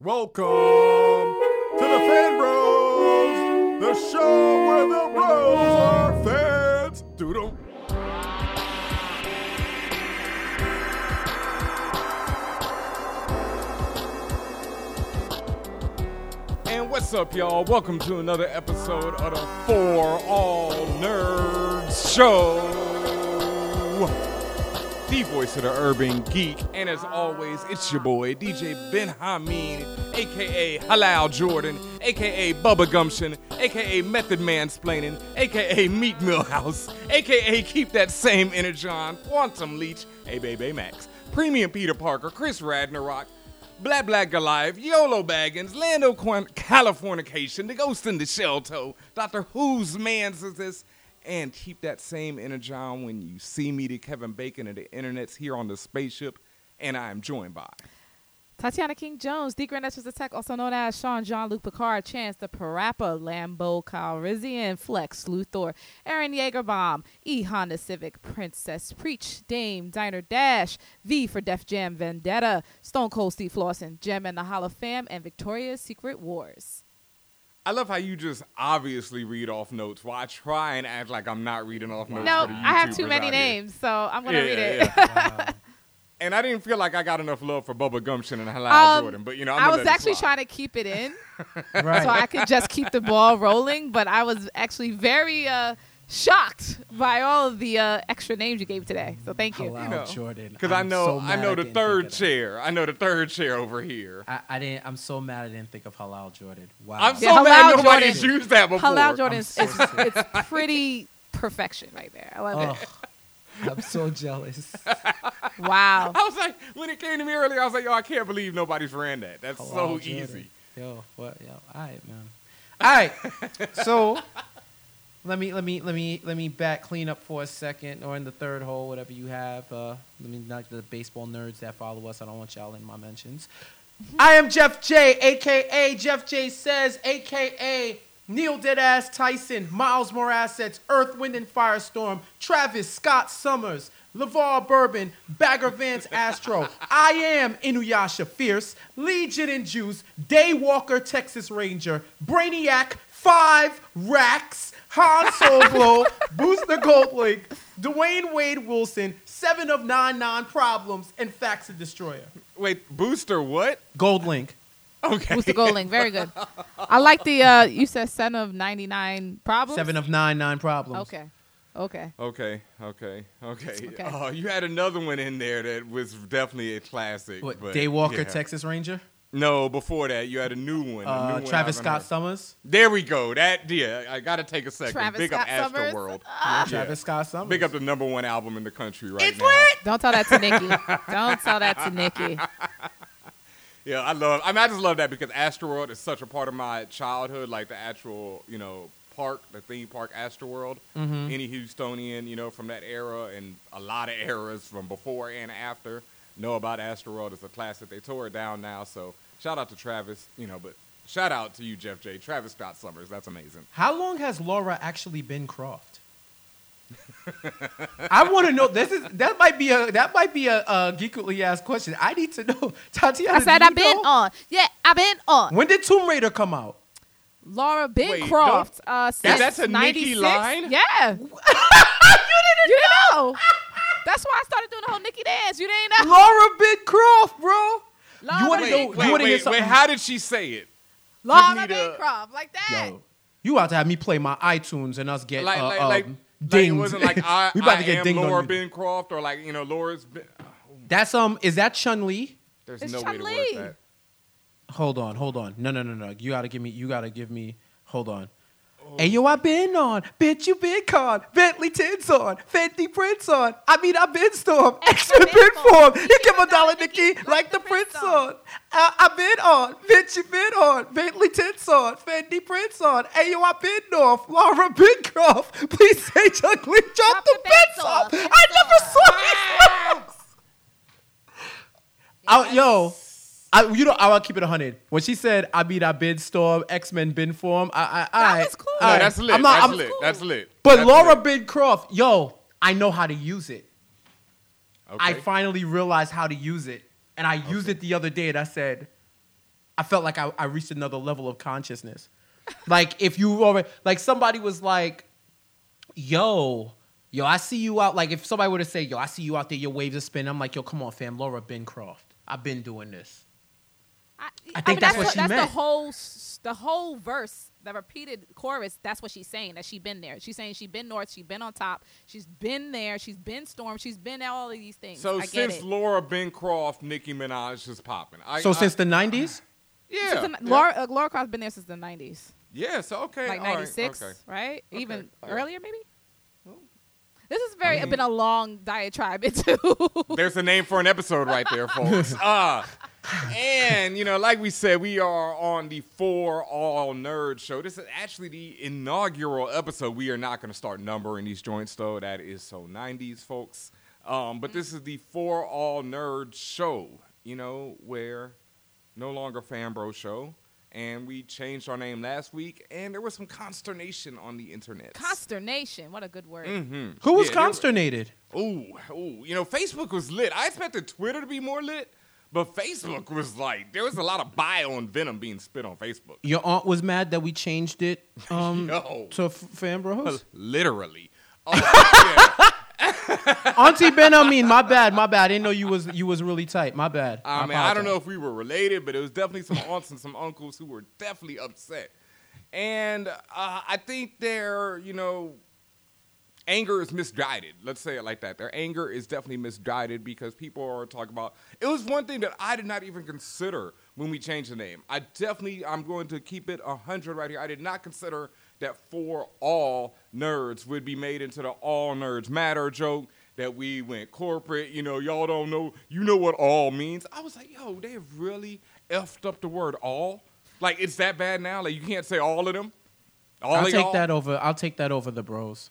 Welcome to the Fan Bros, the show where the bros are fans. Doodle. And what's up, y'all? Welcome to another episode of the For All Nerds Show. The voice of the urban geek, and as always, it's your boy DJ Ben Hameen, aka Halal Jordan, aka Bubba Gumption, aka Method Mansplaining, aka Meat Millhouse, aka Keep That Same Energy on, Quantum Leech, A Baby Max, Premium Peter Parker, Chris Ragnarok, Black Black Goliath, YOLO Baggins, Lando Quan- Californication, The Ghost in the Shell Toe, Doctor Who's Mans is this, and keep that same energy on when you see me, the Kevin Bacon of the internet's here on the spaceship, and I am joined by. Tatiana King Jones, the Grand Duchess of Tech, also known as Sean John Luke Picard, Chance the Parappa, Lambo Calrissian, Flex Luthor, Aaron Yeagerbaum, E Honda Civic, Princess Preach, Dame Diner Dash, V for Def Jam Vendetta, Stone Cold Steve Lawson, Gem and the Hall of Fam, and Victoria's Secret Wars. I love how you just obviously read off notes while I try and act like I'm not reading off notes. no, for I have too many out here. names, so I'm gonna Yeah, read yeah, it. And I didn't feel like I got enough love for Bubba Gumption and Halal Um, Jordan, but you know, I'm I was actually trying to keep it in. Right. so I could just keep the ball rolling. But I was actually very uh, shocked by all of the uh, extra names you gave today. So thank you. Halal You know, Jordan. Because I know, so I know the didn't third think of that. chair. I know the third chair over here. I, I didn't. I'm so mad I didn't think of Halal Jordan. Wow. I'm so Yeah, mad nobody's Jordan. used that before. Halal Jordan is so it's, it's pretty perfection right there. I love Ugh, I'm so jealous. Wow. I was like, when it came to me earlier, I was like, yo, I can't believe nobody's ran that. That's Halal so Jordan. easy. Yo, what? Yo, all right, man. All right. So let me let me let me let me back clean up for a second, or in the third hole, whatever you have. Uh, let me not the baseball nerds that follow us. I don't want y'all in my mentions. I am Jeff J, aka Jeff J says, aka Neil Deadass Tyson, Miles more assets Earth, Wind, and Firestorm, Travis Scott Summers, LeVar Bourbon, Bagger Vance Astro. I am Inuyasha Fierce, Legion and Juice, Daywalker Texas Ranger, Brainiac, Five Racks, Han Solo, Booster Goldlink, Dwayne Wade Wilson, Seven of Nine Non Problems, and Faxa Destroyer. Wait, Booster what? Goldlink. Okay. Booster Golding, very good. I like the uh, you said seven of ninety nine problems. Seven of Nine Nine Problems. Okay. Okay. Okay, okay, okay. Okay. Uh, you had another one in there that was definitely a classic. What, but, Daywalker, yeah. Texas Ranger? No, before that, you had a new one. a new Uh, one Travis I Scott heard. Summers? There we go. That yeah, I gotta take a second. Travis Big Scott up Summers? Astroworld. Yeah, Yeah. Travis Scott Summers. Big up the number one album in the country right It's now. lit! Don't tell that to Nicki. Don't tell that to Nicki. Yeah, I love. I mean, I just love that because Astroworld is such a part of my childhood. Like the actual, you know, park, the theme park, Astroworld. Mhm. Any Houstonian, you know, from that era and a lot of eras from before and after know about Astroworld. It's a classic. They tore it down now, so shout out to Travis. You know, but shout out to you, Jeff J. Travis Scott Summers. That's amazing. How long has Laura actually been Croft? I want to know. This is that might be a that might be a, a geekly ass question. I need to know. Tatiana, I said I've been know? on. Yeah, I've been on. When did Tomb Raider come out? Laura Wait, Bancroft. Uh, since that's a Nicki 96? line? Yeah. you didn't know. That's why I started doing the whole Nicki dance. You didn't know. Laura Bancroft, bro. Laura you wanna Wait, know- Bancroft. you wait, wanna hear wait, wait. How did she say it? Laura me like that. Yo, you about to have me play my iTunes and us get Like, uh, like, um, like, like it wasn't like I, we about I to get am dinged Laura on or like you know Laura's. Been, That's um. Is that Chun Li? there's It's no way to work that. Hold on, hold on. No, no, no, no. You gotta give me. You gotta give me. Hold on. Oh. Hey yo, I been on, bitch. You been con, Bentley tins on, Fendi prints on. I mean, I been storm, extra been form. You give a dollar, Nicki, like the prints on. I, I been on, bitch. You been on, Bentley tins on, Fendi prints on. Hey yo, I been north, Laura Bincroft. Please say juggling, drop, Drop the the bits off. off, I never saw these. I, yo, I, you know, I'll keep it hundred. When she said, "I beat, I bid storm, X Men bin form," I, I, That I, was cool. No, that's lit. I'm not, that's I'm- lit. That's lit. But That's Laura lit. Bidcroft, yo, I know how to use it. Okay. I finally realized how to use it, and I used it the other day, and I said, I felt like I, I reached another level of consciousness. like if you already like somebody was like, "Yo, yo, I see you out." Like if somebody would have said, "Yo, I see you out there, your waves are spinning," I'm like, "Yo, come on, fam, Laura Bencroft. I've been doing this." I, I think that's what she that's meant. the whole the whole verse, the repeated chorus. That's what she's saying. That she's been there. She's saying she's been north. She's been on top. She's been there. She's been storm. She's been at all of these things. So I get since it. Laura Bencroft, Nicki Minaj is popping. I, So I- since the '90s, yeah, Since the- yeah. Laura uh, Laura Croft's been there since the nineties, yeah, so okay, like all right, ninety six, okay. right? Okay, Even yeah. earlier, maybe. This has very I mean- been a long diatribe into. There's a name for an episode right there, folks. Uh, and, you know, like we said, we are on the For All Nerd show. This is actually the inaugural episode. We are not going to start numbering these joints, though. That is so 90s, folks. Um, but this is the For All Nerd show, you know, where no longer Fan Fanbro show. And we changed our name last week, and there was some consternation on the internet. Consternation. What a good word. hmm who was Yeah, there- consternated? Ooh, ooh, you know, Facebook was lit. I expected Twitter to be more lit, but Facebook was like, there was a lot of bio and venom being spit on Facebook. Your aunt was mad that we changed it um, to F- Fan Bros. Literally. Oh. Auntie Ben, I mean, my bad, my bad. I didn't know you was you was really tight. My bad. I mean, I don't know if we were related, but it was definitely some aunts and some uncles who were definitely upset. And uh, I think they're, you know, anger is misguided. Let's say it like that. Their anger is definitely misguided because people are talking about. It was one thing that I did not even consider when we changed the name. I definitely, I'm going to keep it 100 right here. I did not consider that for all nerds would be made into the all nerds matter joke. That we went corporate, you know, y'all don't know, you know what all means. I was like, yo, they have really effed up the word all. Like, it's that bad now. Like, you can't say all of them. All I'll take y'all? that over. I'll take that over the bros.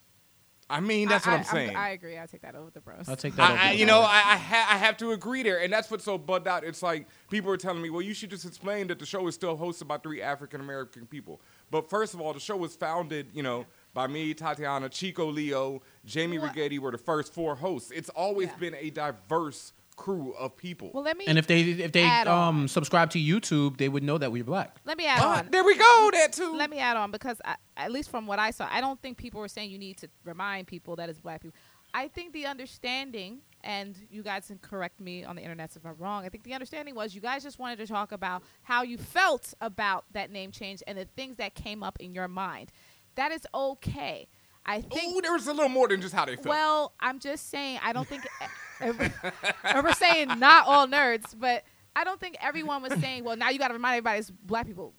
I mean, that's I, what I'm I- saying. I agree. I take that over the bros. I'll take that over. I, I, the you know. I I, ha- I have to agree there, and that's what's so bugged out. It's like people are telling me, "Well, you should just explain that the show is still hosted by three African American people." But first of all, the show was founded, you know, by me, Tatiana, Chico, Leo, Jamie What? Rigetti were the first four hosts. It's always Yeah. been a diverse crew of people. well, let me and if they if they Add on. um subscribe to YouTube, they would know that we're black. let me add on. there we go. That too. Let me add on because I, at least from what I saw, I don't think people were saying you need to remind people that it's black people. I think the understanding, and you guys can correct me on the internet if I'm wrong. I think the understanding was you guys just wanted to talk about how you felt about that name change and the things that came up in your mind. That is okay. I think. Ooh, there was a little more than just how they felt. Well, I'm just saying, I don't think. and we're saying not all nerds, but I don't think everyone was saying, well, now you got to remind everybody it's black people.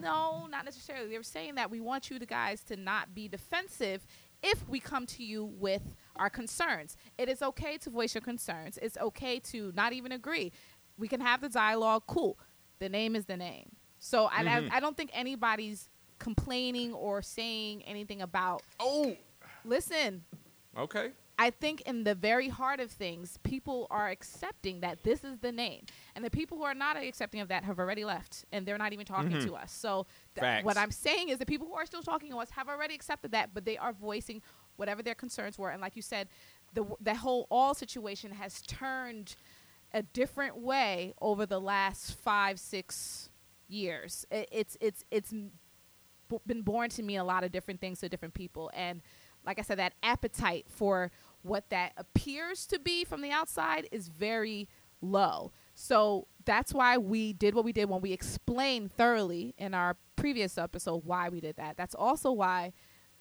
No, not necessarily. They were saying that we want you to guys to not be defensive if we come to you with our concerns. It is okay to voice your concerns. It's okay to not even agree. We can have the dialogue. Cool. The name is the name. So I, Mhm. I, I don't think anybody's complaining or saying anything about. oh, Listen, okay. I think in the very heart of things, people are accepting that this is the name, and the people who are not accepting of that have already left, and they're not even talking Mhm. to us. So th- what I'm saying is, the people who are still talking to us have already accepted that, but they are voicing whatever their concerns were. And like you said, the w- the whole all situation has turned a different way over the last five six years. It, it's it's it's b- been born to me a lot of different things to different people and like i said that appetite for what that appears to be from the outside is very low. So that's why we did what we did when we explained thoroughly in our previous episode why we did that. That's also why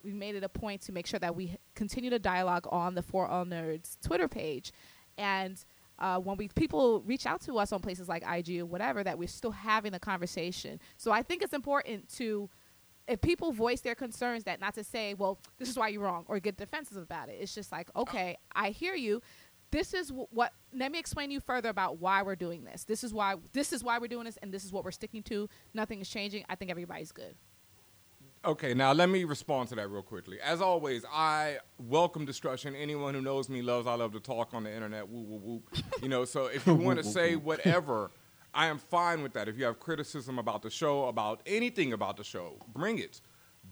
we made it a point to make sure that we continue to dialogue on the for all nerds twitter page. And uh, when we people reach out to us on places like IG or whatever, that we're still having the conversation. So I think it's important to, if people voice their concerns, that not to say, well, this is why you're wrong, or get defensive about it. It's just like, okay, I hear you. This is wh- what. Let me explain to you further about why we're doing this. This is why. This is why we're doing this, and this is what we're sticking to. Nothing is changing. I think everybody's good. Okay, now let me respond to that real quickly. As always, I welcome destruction. Anyone who knows me loves I love to talk on the internet. Woo woo woo. You know, so if you want to say whatever, I am fine with that. If you have criticism about the show, about anything about the show, bring it.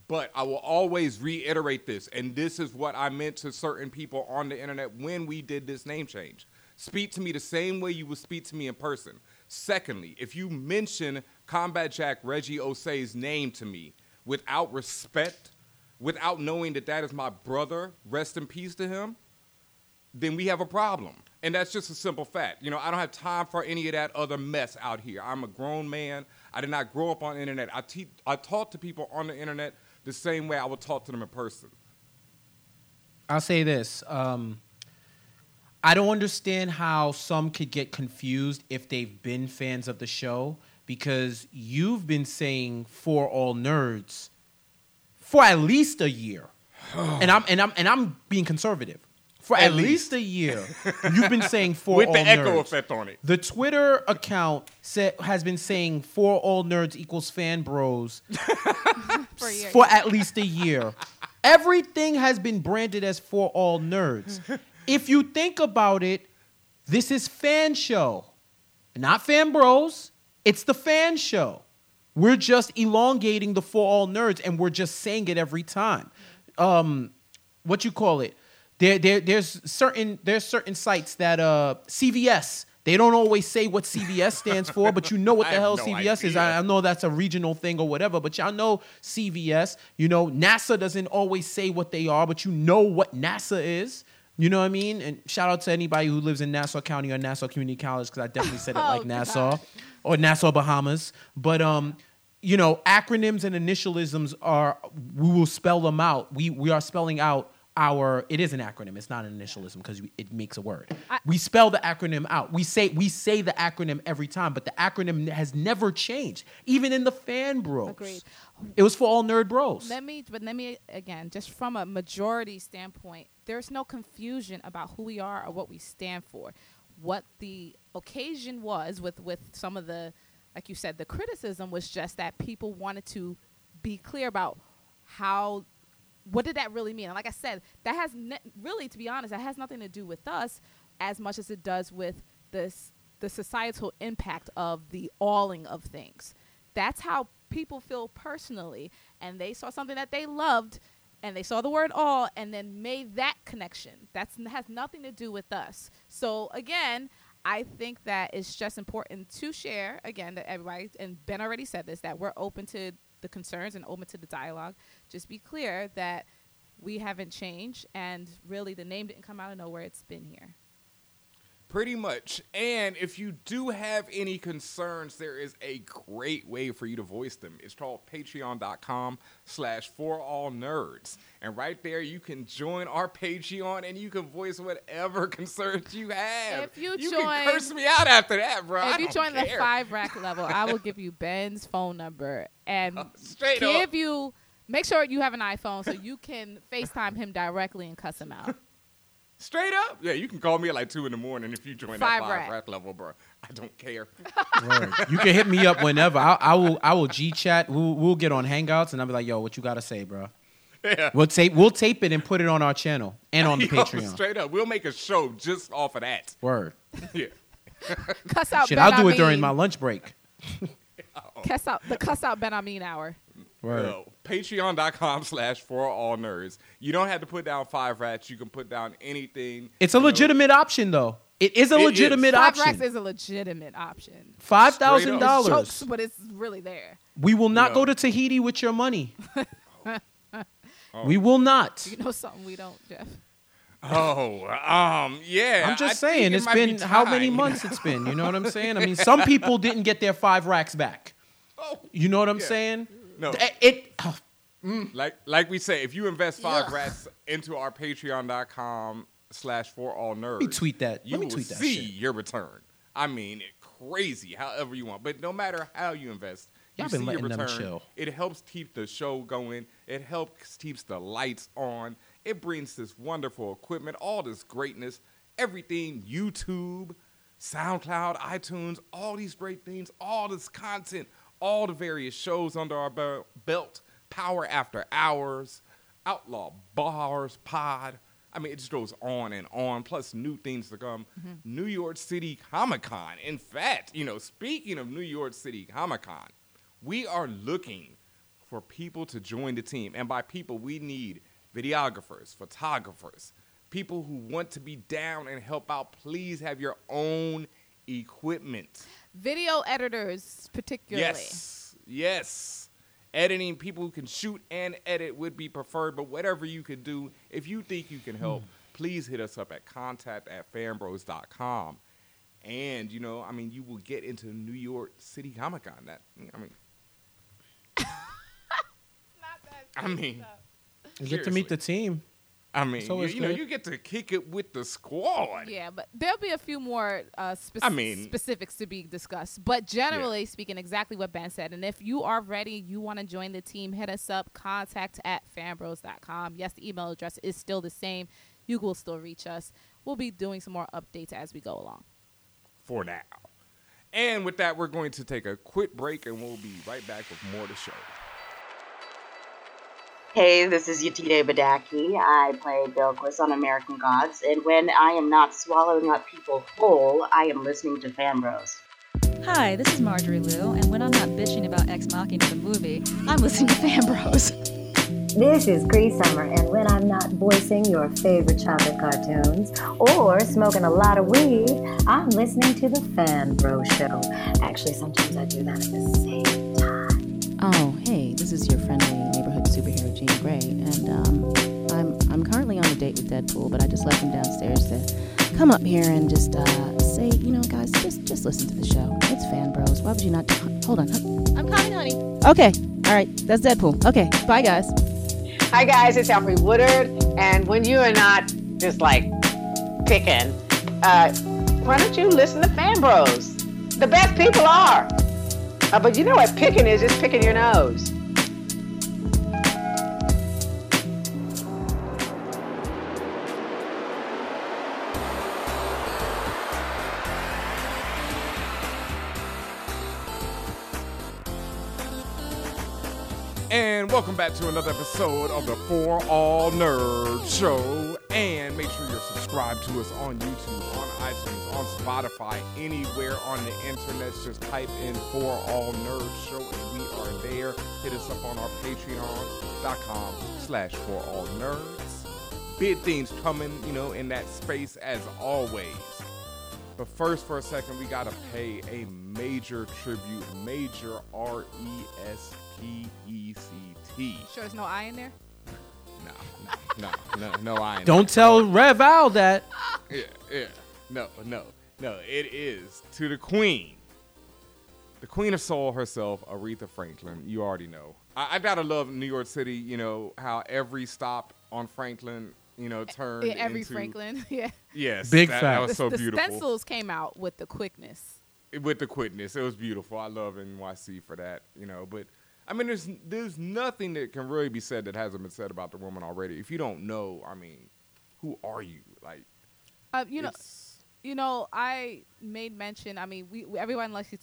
But I will always reiterate this, and this is what I meant to certain people on the internet when we did this name change. Speak to me the same way you would speak to me in person. Secondly, if you mention Combat Jack Reggie Ossé's name to me without respect, without knowing that that is my brother, rest in peace to him, then we have a problem. And that's just a simple fact. You know, I don't have time for any of that other mess out here. I'm a grown man. I did not grow up on the internet. I, te- I talk to people on the internet the same way I would talk to them in person. I'll say this. Um, I don't understand how some could get confused if they've been fans of the show because you've been saying for all nerds for at least a year. and I'm and I'm and I'm being conservative. For at, At least. a year, you've been saying for With all the echo nerds. effect on it. The Twitter account sa- has been saying for all nerds equals fan bros For for at least a year. Everything has been branded as for all nerds. if you think about it, this is fan show, not fan bros. It's the fan show. We're just elongating the for all nerds, and we're just saying it every time. Um, what you call it? There, there, there's certain there's certain sites that uh CVS. They don't always say what CVS stands for, but you know what the hell no CVS is. I, I know that's a regional thing or whatever, but y'all know CVS. You know, NASA doesn't always say what they are, but you know what NASA is. You know what I mean? And shout out to anybody who lives in Nassau County or Nassau Community College because I definitely said it Oh, like Nassau God. or Nassau Bahamas. But um, you know, acronyms and initialisms are we will spell them out. We we are spelling out our it is an acronym. It's not an initialism because it makes a word. I- we spell the acronym out. We say we say the acronym every time, but the acronym has never changed, even in the fan bros. Agreed. It was for all nerd bros. Let me, but let me again, just from a majority standpoint, there's no confusion about who we are or what we stand for. What the occasion was with with some of the, like you said, the criticism was just that people wanted to be clear about how, what did that really mean? And like I said, that has ne- really, to be honest, that has nothing to do with us as much as it does with this the societal impact of the alling of things. That's how people feel personally, and they saw something that they loved, and they saw the word all, and then made that connection. That's has nothing to do with us. So again, I think that it's just important to share again that everybody and Ben already said this that we're open to the concerns and open to the dialogue. Just be clear that we haven't changed, and really the name didn't come out of nowhere. It's been here. Pretty much. And if you do have any concerns, there is a great way for you to voice them. It's called patreon.com slash for all nerds. And right there you can join our Patreon and you can voice whatever concerns you have. If you you join- can curse me out after that, bro. If you join the five rack level, I will give you Ben's phone number and Straight give up. you. Make sure you have an iPhone so you can FaceTime him directly and cuss him out. Straight up. Yeah, you can call me at like two in the morning if you join Five that five rack. rack. level, bro. I don't care. Word. You can hit me up whenever. I, I will. I will G chat. We'll, we'll get on Hangouts, and I'll be like, "Yo, what you gotta say, bro?" Yeah. We'll tape. We'll tape it and put it on our channel and on the Yo, Patreon. Straight up. We'll make a show just off of that. Word. Yeah. Cuss out. Shit, ben I'll do it during my lunch break. cuss out the cuss out Ben Hameen hour. Word. Yo, Patreon.com slash for all nerds. You don't have to put down five rats. You can put down anything. It's a you know. legitimate option, though. It is a It is. legitimate Five option. racks is a legitimate option. Five thousand dollars. jokes, but it's really there. We will not Yeah. go to Tahiti with your money. Oh. We will not. You know something we don't, Jeff. Oh, um, yeah. I'm just think saying, it it's might be been how many months it's been. You know what I'm saying? I mean, some people didn't get their five racks back. Oh, You know what I'm Yeah. saying? No. It. it- oh, mm. like like we say, if you invest five Ugh. rats into our Patreon.com slash for all nerds, let me tweet that. you Let me will tweet that see shit. your return. I mean, crazy, however you want. But no matter how you invest, you Y'all been see your return. It helps keep the show going. It helps keeps the lights on. It brings this wonderful equipment, all this greatness, everything YouTube, SoundCloud, iTunes, all these great things, all this content, all the various shows under our belt, Power After Hours, Outlaw Bars Pod. I mean, it just goes on and on. Plus, new things to come. Mm-hmm. New York City Comic Con. In fact, you know, speaking of New York City Comic Con, we are looking for people to join the team. And by people, we need videographers, photographers, people who want to be down and help out. Please have your own equipment. Video editors, particularly. Yes, yes. Editing people who can shoot and edit would be preferred, but whatever you can do, if you think you can help, hmm. please hit us up at contact at fanbros.com. And, you know, I mean, you will get into New York City Comic Con. That, I mean, Not that I mean, You get to meet the team. I mean, It's you, you know, you get to kick it with the squad. Yeah, but there'll be a few more uh, spec- I mean- specifics to be discussed. But generally speaking, exactly what Ben said. And if you are ready, you want to join the team, hit us up, contact at fanbros.com. Yes, the email address is still the same. You will still reach us. We'll be doing some more updates as we go along. for now. And with that, we're going to take a quick break and we'll be right back with more of the show. Hey, this is Yetide Badaki. I play Bilquis on American Gods, and when I am not swallowing up people whole, I am listening to Fanbros. Hi, this is Marjorie Liu, and when I'm not bitching about Ex Machina the movie, I'm listening to Fan Bros. This is Cree Summer, and when I'm not voicing your favorite childhood cartoons or smoking a lot of weed, I'm listening to the Fan Bro Show. Actually, sometimes I do that at the same time. Oh, hey, this is your friendly neighborhood superhero, Jean Grey, and um, I'm I'm currently on a date with Deadpool, but I just left him downstairs to come up here and just uh, say, you know, guys, just just listen to the show. It's Fan Bros. Why would you not? Hold on, I'm coming, honey. Okay, all right, that's Deadpool. Okay, bye, guys. Hi guys, it's Alfre Woodard, and when you are not just like picking, uh, why don't you listen to Fan Bros? The best people are. Uh, but you know what picking is? It's picking your nose. Welcome back to another episode of the For All Nerds Show. And make sure you're subscribed to us on YouTube, on iTunes, on Spotify, anywhere on the internet. Just type in For All Nerds Show and we are there. Hit us up on our patreon.com slash For All Nerds. Big things coming, you know, in that space as always. But first, for a second, we gotta pay a major tribute, major R S P C T. Sure, there's no I in there? No, no, no, no, no, I ain't. Don't tell Rev Al that. Yeah, yeah. No, no, no. It is to the Queen, the Queen of Soul herself, Aretha Franklin. You already know. I, I gotta love New York City. You know how every stop on Franklin, you know, turned Yeah, every into- Franklin. yeah. Yes, Big that, fact. That was the, so the beautiful. stencils came out with the quickness. with the quickness. It was beautiful. I love NYC for that, you know. But I mean, there's there's nothing that can really be said that hasn't been said about the woman already. If you don't know, I mean, who are you? Like, Uh, you know, you know, I made mention. I mean, we everyone likes to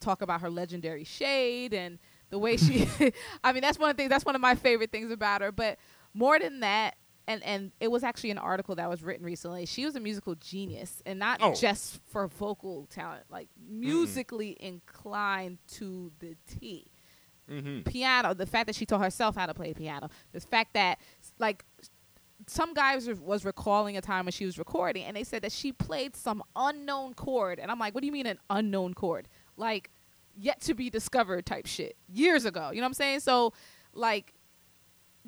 talk about her legendary shade and the way she. I mean, that's one of the things. That's one of my favorite things about her. But more than that, and and it was actually an article that was written recently. She was a musical genius, and not Oh. just for vocal talent, like musically inclined to the T mhm. piano, the fact that she taught herself how to play piano, the fact that like some guy was, was recalling a time when she was recording and they said that she played some unknown chord and I'm like, what do you mean an unknown chord? Like yet to be discovered type shit years ago. You know what I'm saying? So like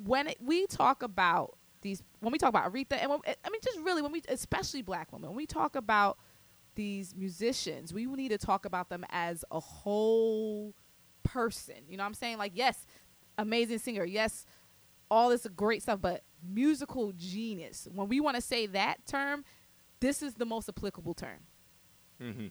when it, we talk about these when we talk about Aretha and when, I mean just really when we especially black women when we talk about these musicians we need to talk about them as a whole person. You know what I'm saying? Like yes amazing singer. Yes all this great stuff but musical genius. When we want to say that term this is the most applicable term. Hmm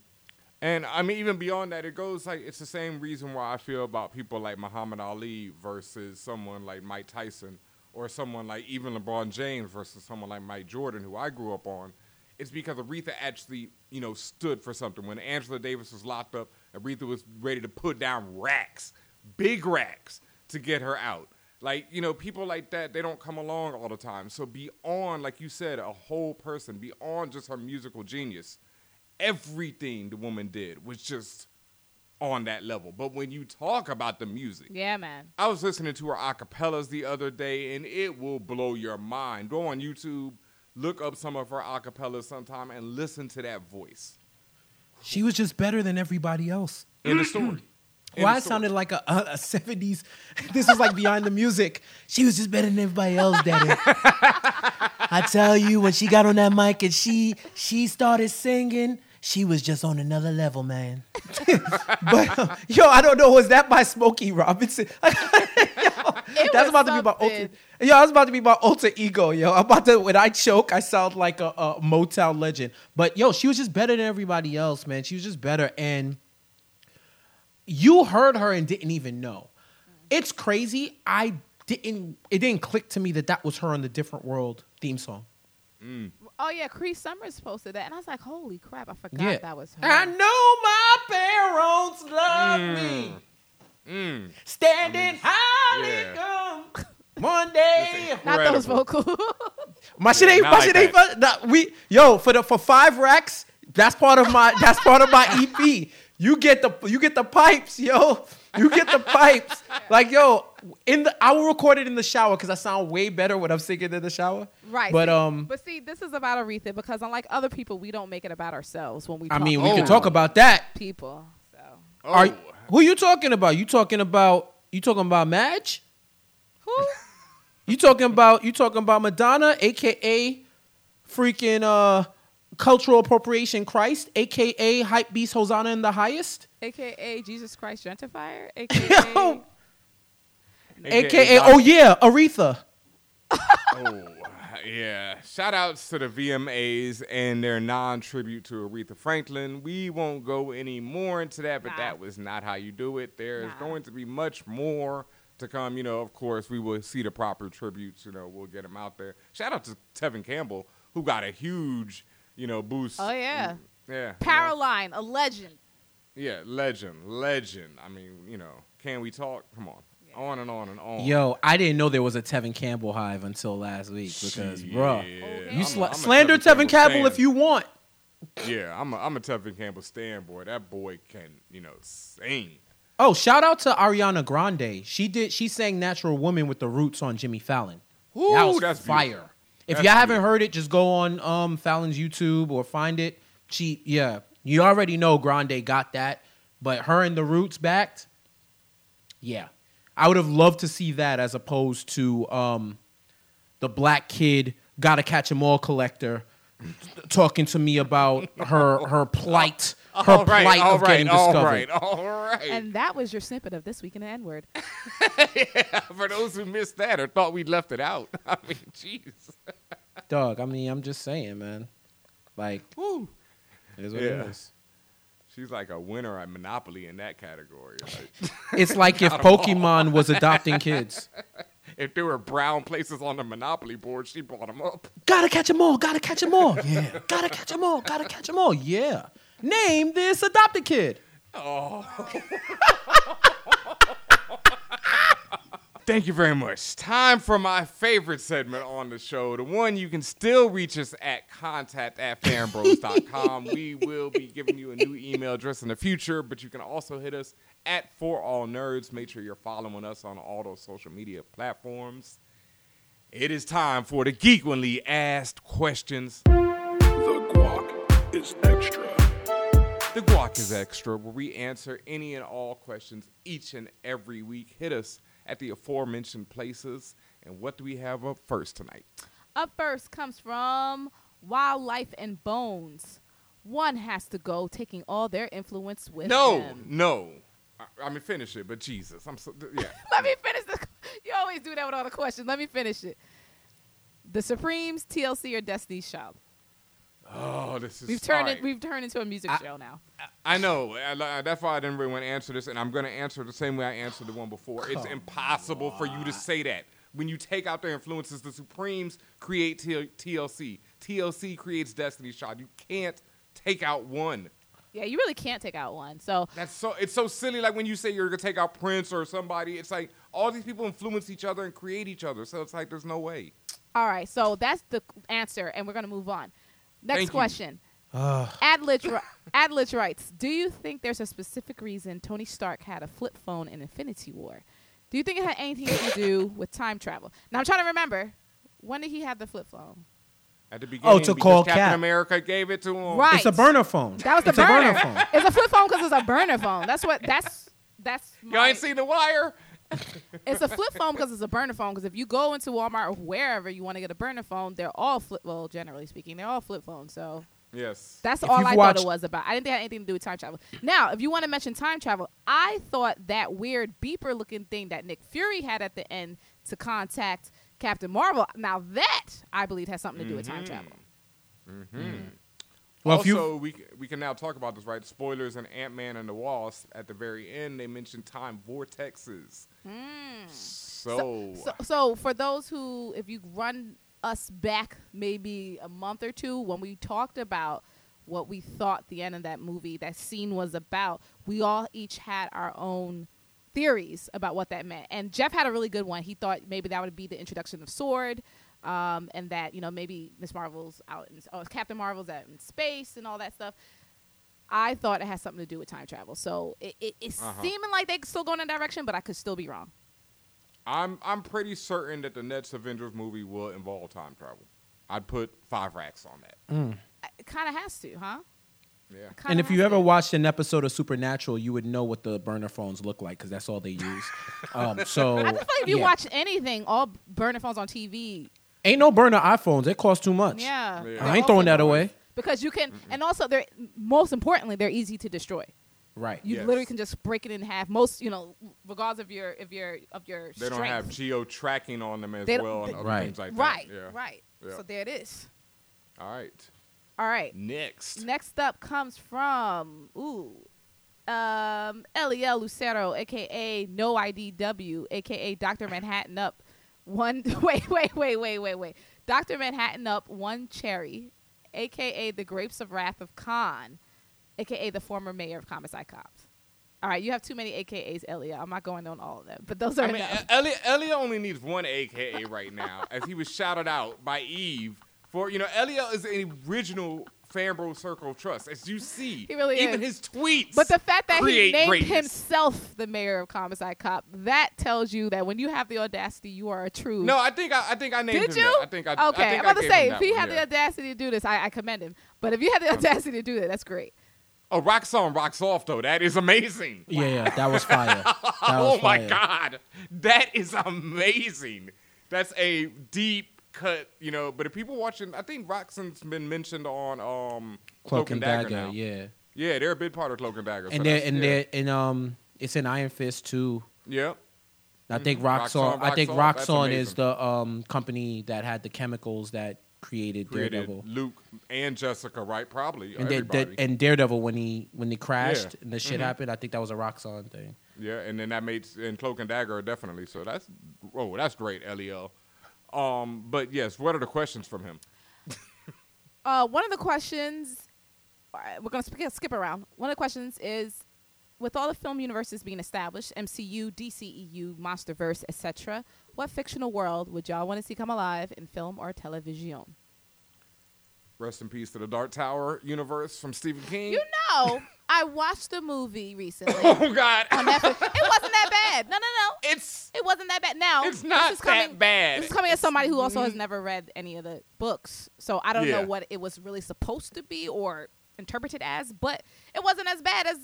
And I mean, even beyond that, it goes like it's the same reason why I feel about people like Muhammad Ali versus someone like Mike Tyson, or someone like even LeBron James versus someone like Mike Jordan, who I grew up on. It's because Aretha actually, you know, stood for something. When Angela Davis was locked up, Aretha was ready to put down racks, big racks, to get her out. Like, you know, people like that, they don't come along all the time. So beyond, like you said, a whole person, beyond just her musical genius, everything the woman did was just on that level. But when you talk about the music, yeah man I was listening to her acapellas the other day, and it will blow your mind. Go on YouTube, look up some of her acapellas sometime, and listen to that voice. She was just better than everybody else. In the story. In Why the it story. sounded like a, a, a 70s. This is like behind the music. She was just better than everybody else, Daddy. I tell you, when she got on that mic and she she started singing, she was just on another level, man. but uh, yo, I don't know. Was that by Smokey Robinson? Yo, It that's was about to be my alter. Something. Yo, I was about to be my alter ego. Yo, I'm about to. When I choke, I sound like a, a Motown legend. But yo, she was just better than everybody else, man. She was just better, and you heard her and didn't even know. It's crazy. I didn't. It didn't click to me that that was her on the Different World theme song. Oh yeah, Cree Summers posted that, and I was like, "Holy crap! I forgot Yeah, that was her." I know my parents love me. Mm. Standing high, yeah. Come. One day. Not those Incredible. vocals. My shit ain't not my like shit ain't fun. Nah, we yo for the for five racks. That's part of my that's part of my EP. You get the you get the pipes, yo. You get the pipes. Like yo, in the I will record it in the shower because I sound way better when I'm singing in the shower. right. But see- um, but see, this is about Aretha because unlike other people, we don't make it about ourselves when we. I mean we can talk about that. people. So Oh, Are who you talking about? You talking about you talking about Madge? who? You talking about you talking about Madonna, aka freaking uh cultural appropriation Christ, aka hype beast Hosanna in the highest, AKA Jesus Christ Gentrifier. Yo. AKA aka oh yeah, Aretha. Oh, yeah. Shout outs to the VMAs and their non tribute to Aretha Franklin. We won't go any more into that, but Nah. that was not how you do it. There's Nah. going to be much more to come. You know, of course, we will see the proper tributes. You know, we'll get them out there. Shout out to Tevin Campbell, who got a huge, you know, boost. Oh, yeah. Mm, yeah. you know. A legend. Yeah, legend, legend. I mean, you know, can we talk? Come on. On and on and on. Yo, I didn't know there was a Tevin Campbell hive until last week because, bruh, oh, Shit. you I'm a- I'm slander Tevin Campbell if you want. Yeah, I'm a, I'm a Tevin Campbell stand boy. That boy can, you know, sing. Oh, shout out to Ariana Grande. She did. She sang "Natural Woman" with the Roots on Jimmy Fallon. that was that's fire. beautiful. If That's y'all haven't beautiful. heard it, just go on um, Fallon's YouTube or find it. She, yeah, you already know Grande got that, but her and the Roots backed. Yeah, I would have loved to see that as opposed to um, the black kid gotta catch 'em all collector talking to me about her her plight, her all right, plight all of right, getting all discovered. right, all right. And that was your snippet of this week in the N word. For those who missed that or thought we left it out, I mean, jeez. Dog, I mean, I'm just saying, man. Like, Woo. it is what Yeah. it is. She's like a winner at Monopoly in that category. Like, It's like if Pokemon was adopting kids. If there were brown places on the Monopoly board, she brought them up. Gotta catch 'em all. Gotta catch 'em all. Yeah. gotta catch 'em all. Gotta catch 'em all. Yeah. Name this adopted kid. Oh. Thank you very much. Time for my favorite segment on the show, the one you can still reach us at contact at fanbros.com. we will be giving you a new email address in the future, but you can also hit us at For All Nerds. Make sure you're following us on all those social media platforms. It is time for the Geekly Asked Questions. The guac is extra. The Guac is Extra, where we answer any and all questions each and every week. Hit us at the aforementioned places. And what do we have up first tonight? Up first comes from Wildlife and Bones. One has to go, taking all their influence with No, them. no. I, I mean, finish it, but Jesus. I'm so, yeah. Let me finish the. You always do that with all the questions. Let me finish it. The Supremes, TLC, or Destiny's Child. Oh, this is We've turned all it. We've turned into a music show now. I know. I, I- that's why I didn't really want to answer this, and I'm going to answer the same way I answered the one before. It's impossible for you to say that. When you take out their influences, the Supremes create T- TLC. TLC creates Destiny's Child. You can't take out one. Yeah, you really can't take out one. So That's so. It's so silly. Like when you say you're gonna take out Prince or somebody, it's like all these people influence each other and create each other. So it's like there's no way. All right, so that's the answer, and we're gonna move on. Next Thank you. question. Adlich, ri- Adlich writes, "Do you think there's a specific reason Tony Stark had a flip phone in Infinity War? Do you think it had anything to do with time travel?" Now I'm trying to remember when did he have the flip phone? At the oh, beginning. Oh, to because call Captain Cap. America gave it to him. Right. It's a burner phone. That was the it's a burner. burner phone. It's a flip phone because it's a burner phone. That's what. That's that's. Y'all ain't seen the wire. It's a flip phone because it's a burner phone. Because if you go into Walmart or wherever you want to get a burner phone, they're all flip. Well, generally speaking, they're all flip phones. So Yes. that's If all you've I thought it was about. I didn't think it had anything to do with time travel. Now, if you want to mention time travel, I thought that weird beeper looking thing that Nick Fury had at the end to contact Captain Marvel. Now that I believe has something to do with time mm-hmm. travel. Mm-hmm. Mm. Well, if you also, we we can now talk about this, right? Spoilers in Ant Man and the Wasp. At the very end, they mentioned time vortexes. Mm. So, So, so for those who, if you run us back maybe a month or two when we talked about what we thought the end of that movie, that scene was about, we all each had our own theories about what that meant. And Jeff had a really good one. He thought maybe that would be the introduction of Sword. Um, and that you know maybe Miss Marvel's out in oh, Captain Marvel's out in space and all that stuff. I thought it had something to do with time travel, so it, it, it's Uh-huh. seeming like they could still going in that direction, but I could still be wrong. I'm I'm pretty certain that the next Avengers movie will involve time travel. I'd put five racks on that. It kind of has to, huh? Yeah. And if you ever watched an episode of Supernatural, you would know what the burner phones look like because that's all they use. um, so I just feel like if you yeah. watch anything, all burner phones on TV, ain't no burner iPhones. It costs too much. yeah, Yeah. I ain't throwing that away. because you can, and also they're most importantly they're easy to destroy. Right. You Yes. literally can just break it in half. Most, you know, regardless of your of your of your They don't have geo tracking on them as well and they- other Right. things like right, that. Yeah. right. Yeah. So there it is. All right. All right. Next. Next up comes from ooh, um, Eliel Lucero, aka No IDW, aka Doctor Manhattan up one. Wait, wait, wait, wait, wait, wait. Doctor Manhattan up one cherry, aka the Grapes of Wrath of Khan, aka the former mayor of Homicide Cops. All right, you have too many AKAs, Elia. I'm not going on all of them, but those are I mean, enough. Elliot, Elliot only needs one AKA right now, as he was shouted out by Eve for you know Elliot is an original Fanbro Circle of Trust, as you see. He really even is. his tweets. But the fact that he named greatness. himself the mayor of Homicide Cop, that tells you that when you have the audacity, you are a true. No, I think I, I think I named Did him you? that. I think I. I okay, think I'm I about to say if he one, had yeah. the audacity to do this, I, I commend him. But if you had the audacity to do that, that's great. Oh, rock song rocks off though. That is amazing. Yeah, yeah, that was fire. That oh my fire. god, that is amazing. That's a deep cut, you know. But if people watching, I think Roxxon's been mentioned on um Cloak and Dagger, now. yeah. Yeah, they're a big part of Cloak and Dagger. so And they're and yeah. they're and um it's in Iron Fist too. yeah. I think Mhm. Roxxon. Roxxon, I think Roxxon, is the um company that had the chemicals that created, created Daredevil. Luke and Jessica, right? Probably And, they, they- and Daredevil when he when they crashed Yeah. and the shit Mhm. happened, I think that was a Roxxon thing. yeah, and then that made and Cloak and Dagger definitely. So that's oh, that's great, Lel. Um, but yes, what are the questions from him? Uh, one of the questions we're gonna skip, skip around. One of the questions is, with all the film universes being established, MCU, DCEU, MonsterVerse, etc., what fictional world would y'all want to see come alive in film or television? Rest in peace to the Dark Tower universe from Stephen King. You know, I watched the movie recently oh God, on Netflix. It wasn't that bad. No, no, no. it's It wasn't that bad. Now it's this not is that coming, bad. This is coming as somebody who also has Mm. never read any of the books, so I don't Yeah. know what it was really supposed to be or interpreted as, but it wasn't as bad as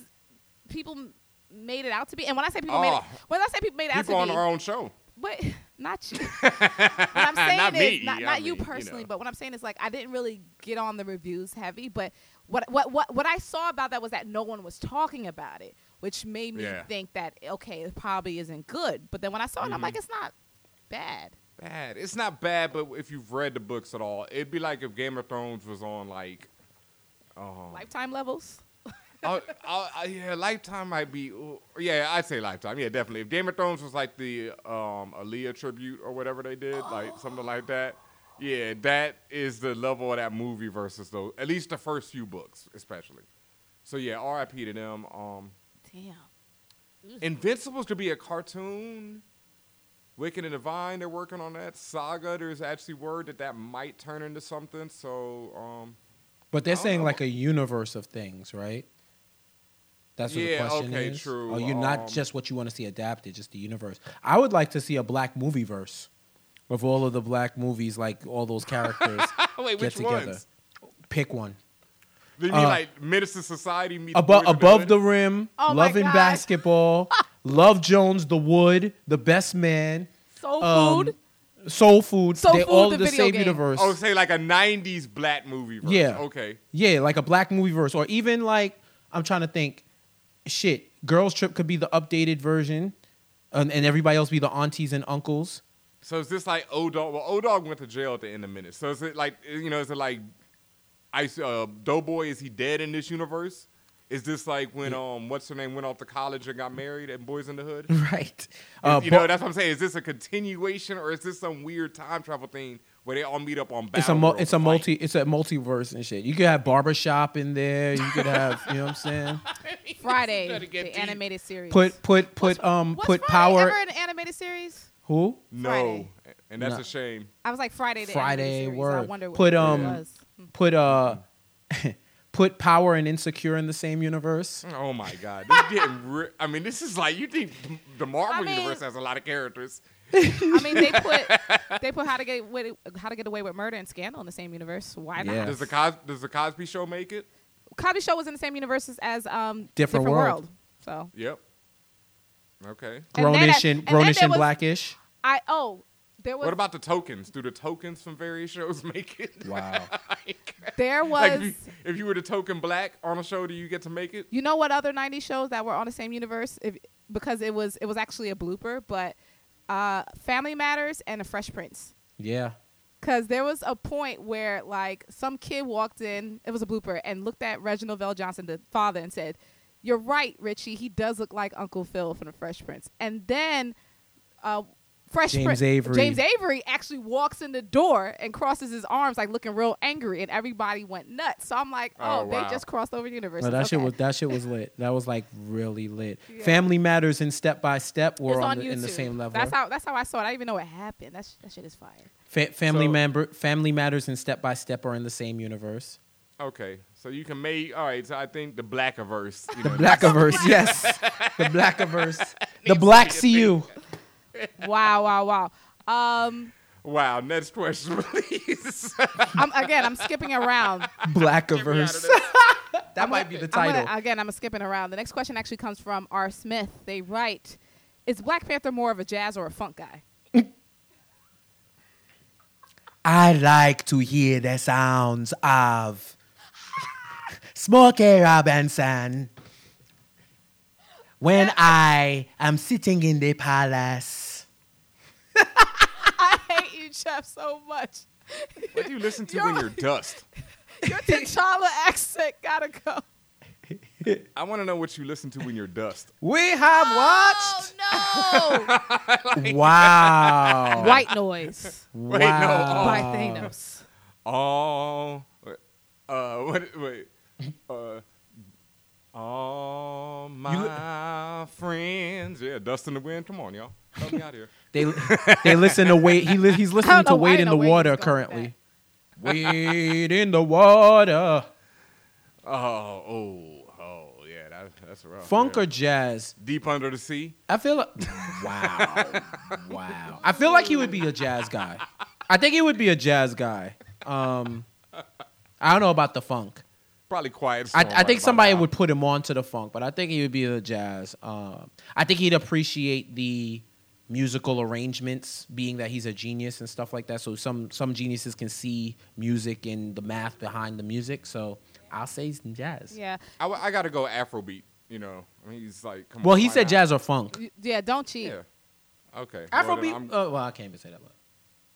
people made it out to be. And when I say people made it, Oh. when I say people made it out People to on be, our own show. but not you. what I'm saying Not is me, not, not you mean, you personally, know. but what I'm saying is like I didn't really get on the reviews heavy, but what what what what I saw about that was that no one was talking about it, which made me Yeah. think that okay, it probably isn't good. But then when I saw it, I'm Mm-hmm. like, it's not bad. Bad. It's not bad, but if you've read the books at all, it'd be like if Game of Thrones was on like, um, Lifetime levels. oh, oh, uh, yeah, Lifetime might be. Yeah, I'd say Lifetime. Yeah, definitely. If Game of Thrones was like the um, Aaliyah tribute or whatever they did, like something like that. Yeah, that is the level of that movie versus those. At least the first few books, especially. So yeah, R.I.P. to them. Um, Damn. Invincibles could be a cartoon. Wicked and Divine, they're working on that. Saga, there's actually word that that might turn into something. So, um, But they're saying know. like a universe of things, right? That's what Yeah, the question okay, is. true. Or you're Um, not just what you want to see adapted, just the universe. I would like to see a black movie verse, of all of the black movies, like all those characters Wait, get which together. ones? Pick one. Do you mean Uh, like Menace to Society meets Above Boys in above Hood? the rim, Oh my loving God. basketball, Love Jones, The Wood, The Best Man, Soul um, Food. Soul Food. Soul they Food, all the in the video same game. universe. Oh, say like a '90s black movie. Verse. Yeah. Okay. Yeah, like a black movie verse, or even like I'm trying to think. Shit, Girls Trip could be the updated version, and, and everybody else be the aunties and uncles. So is this like O Dog? Well, O Dog went to jail at the end of Menace. So is it like you know? Is it like Ice uh, Doughboy? Is he dead in this universe? Is this like when um what's her name went off to college and got married and Boys in the Hood? Right. Is- Uh, you Bo- know that's what I'm saying. Is this a continuation or is this some weird time travel thing where they all meet up on? it's a mul- Battleworld it's a fight? multi it's a multiverse and shit. You could have barbershop in there. You could have you know what I'm saying. Friday, the deep. animated series. Put put put um Was put Friday power. ever an animated series? Who? No, Friday. and that's No. a shame. I was like Friday. The Friday animated series. I word. wonder what Put it um was. put uh put power and insecure in the same universe. Oh my God, this is getting. Re- I mean, this is like you think the Marvel I mean- universe has a lot of characters. I mean, they put they put how to get with how to get away with murder and scandal in the same universe. Why not? Yeah. Does the Cos- does the Cosby Show make it? Cosby Show was in the same universe as- as um Different world. So Yep. Okay. And Grownish I- and and grownish there and was- blackish. I oh there was What about the tokens? Do the tokens from various shows make it? Wow. there was like if you, if you were the token black on a show, do you get to make it? You know what other '90s shows that were on the same universe? If, because it was it was actually a blooper, but uh, Family Matters and The Fresh Prince. Yeah. Because there was a point where like some kid walked in, it was a blooper, and looked at Reginald VelJohnson, the father, and said, "You're right, Richie. He does look like Uncle Phil from The Fresh Prince." And then. Uh, Fresh James Prince, Avery. James Avery actually walks in the door and crosses his arms like looking real angry, and everybody went nuts. So I'm like, oh, Oh, they just crossed over universes. No, that shit was that shit was lit. That was like really lit. Yeah. Family Matters and Step by Step were on, on the, in the same level. That's how that's how I saw it. I didn't even know what happened. That's that shit is fire. Fa- family So- member Family Matters and Step by Step are in the same universe. Okay, so you can make. All right, so I think the Blackiverse. You The know, Blackiverse, yes. The Blackiverse. the Black CU. Wow, wow, wow. Um, Wow. Next question, please. I'm, again, I'm skipping around. Blackiverse. that might be the I'm title. gonna, again, I'm skipping around. The next question actually comes from R. Smith. They write, "Is Black Panther more of a jazz or a funk guy?" I like to hear the sounds of Smokey Robinson when I am sitting in the palace. I hate you, Jeff, so much. what do you listen to when you're dust? Your T'Challa accent gotta go. I want to know what you listen to when you're dust. We have watched. Oh no! Wow. White noise Wait, no. Wow. by Thanos. Oh, uh, what? Wait, uh, all my friends. Yeah, dust in the wind. Come on, y'all. Help me out here. They they listen to wait. He li- he's listening to know why wait in know the where water was going with currently. Wait in the water. Oh, oh, oh, yeah. That, that's rough. Funk yeah. or jazz? deep under the sea? I feel like wow, wow. I feel like he would be a jazz guy. I think he would be a jazz guy. Um, I don't know about the funk. Probably quiet. I, storm I right think about somebody now. would put him on to the funk, but I think he would be the jazz. Um, I think he'd appreciate the musical arrangements, being that he's a genius and stuff like that. So some some geniuses can see music and the math behind the music. So I'll say he's jazz. Yeah, I, I got to go Afrobeat. You know, I mean, he's like, come Well, on, he said not? jazz or funk. Yeah. Don't cheat. Yeah. Okay. Well, then Afrobeat. I'm- uh, well, I can't even say that. But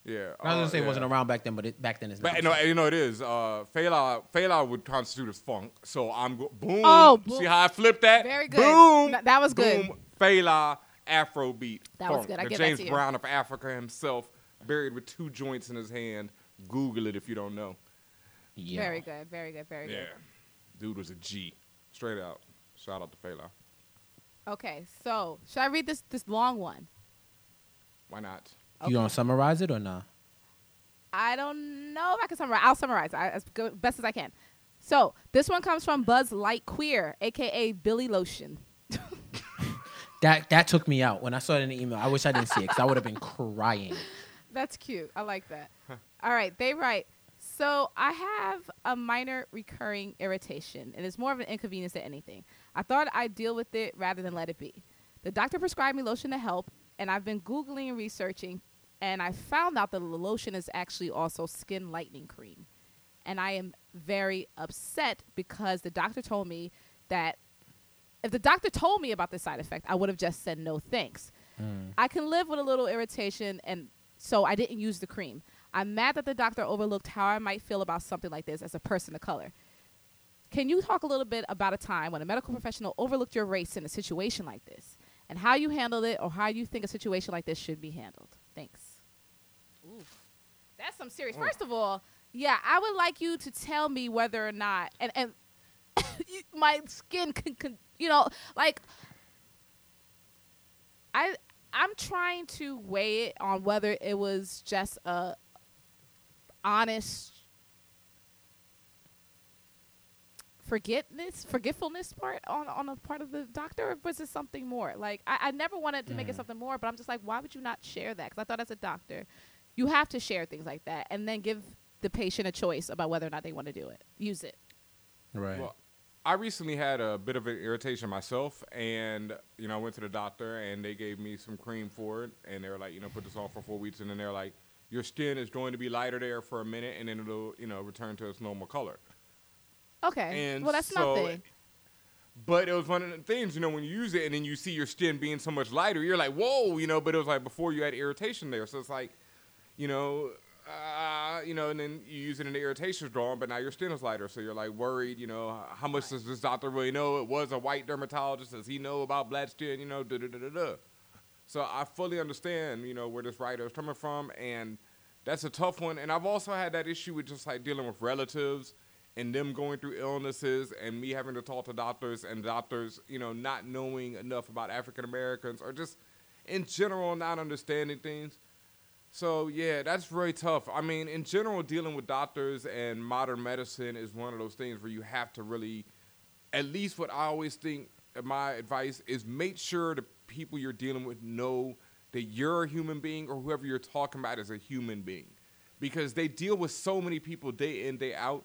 yeah. I was gonna uh, say it yeah. wasn't around back then, but it, back then it's not. But you know, you know it is. Uh, Fela, Fela would constitute as funk. So I'm go- boom. Oh, boom. see how I flipped that? Very good. Boom. N- that was good. Boom. Fela, Afrobeat. That was good. I the give that James to you. Brown of Africa himself, buried with two joints in his hand. Google it if you don't know. yeah. Very good. Very good. Very Yeah, good. dude was a G. Straight out. Shout out to Fela. Okay, so should I read this this long one? Why not? You gonna summarize it or not? I don't know if I can summarize. I'll summarize I, as good, best as I can. So this one comes from Buzz Light Queer, aka Billy Lotion. That that took me out when I saw it in the email. I wish I didn't see it because I would have been crying. That's cute. I like that. All right, they write. So I have a minor recurring irritation, and it's more of an inconvenience than anything. I thought I'd deal with it rather than let it be. The doctor prescribed me lotion to help, and I've been googling and researching, and I found out that the lotion is actually also skin lightening cream, and I am very upset because the doctor told me that if the doctor told me about the side effect, I would have just said no thanks. Mm. I can live with a little irritation, and so I didn't use the cream. I'm mad that the doctor overlooked how I might feel about something like this as a person of color. Can you talk a little bit about a time when a medical professional overlooked your race in a situation like this, and how you handled it, or how you think a situation like this should be handled? Thanks. Oof, that's some serious. Mm. First of all, yeah, I would like you to tell me whether or not, and and my skin can, can, you know, like I I'm trying to weigh it on whether it was just a honest forgetness forgetfulness part on on a part of the doctor or was it something more? Like i, I never wanted to make it mm. something more but i'm just like why would you not share that? Because i thought as a doctor you have to share things like that and then give the patient a choice about whether or not they want to do it. Use it. Right. Well, I recently had a bit of an irritation myself, and you know, I went to the doctor and they gave me some cream for it, and they were like, you know, put this on for four weeks, and then they're like, your skin is going to be lighter there for a minute, and then it'll, you know, return to its normal color. Okay And well that's so- nothing But it was one of the things, you know, when you use it and then you see your skin being so much lighter, you're like, whoa, you know. But it was like before you had irritation there, so it's like, you know, uh, you know, and then you use it and the irritation's gone, but now your skin is lighter, so you're like worried, you know, how much does this doctor really know? It was a white dermatologist. Does he know about black skin? You know, da da da da da. So I fully understand, you know, where this writer is coming from, and that's a tough one. And I've also had that issue with just like dealing with relatives and them going through illnesses, and me having to talk to doctors and doctors, you know, not knowing enough about African Americans or just in general not understanding things. So yeah, that's very tough. I mean, in general, dealing with doctors and modern medicine is one of those things where you have to really, at least what I always think. uh, My advice is make sure the people you're dealing with know that you're a human being or whoever you're talking about is a human being, because they deal with so many people day in day out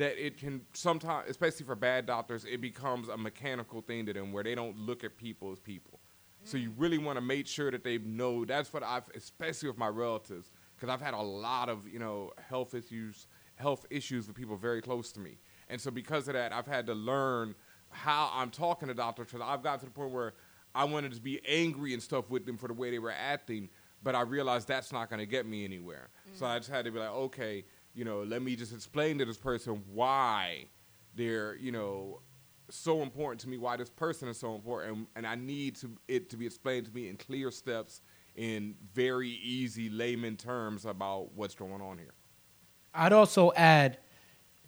that it can sometimes, especially for bad doctors, it becomes a mechanical thing to them where they don't look at people as people. So you really want to make sure that they know. That's what I've, especially with my relatives, because I've had a lot of you know health issues, health issues with people very close to me, and so because of that, I've had to learn how I'm talking to doctors. Because I've got to the point where I wanted to be angry and stuff with them for the way they were acting, but I realized that's not going to get me anywhere. So I just had to be like, okay, you know, let me just explain to this person why they're you know so important to me why this person is so important and i need to it to be explained to me in clear steps in very easy layman terms about what's going on here I'd also add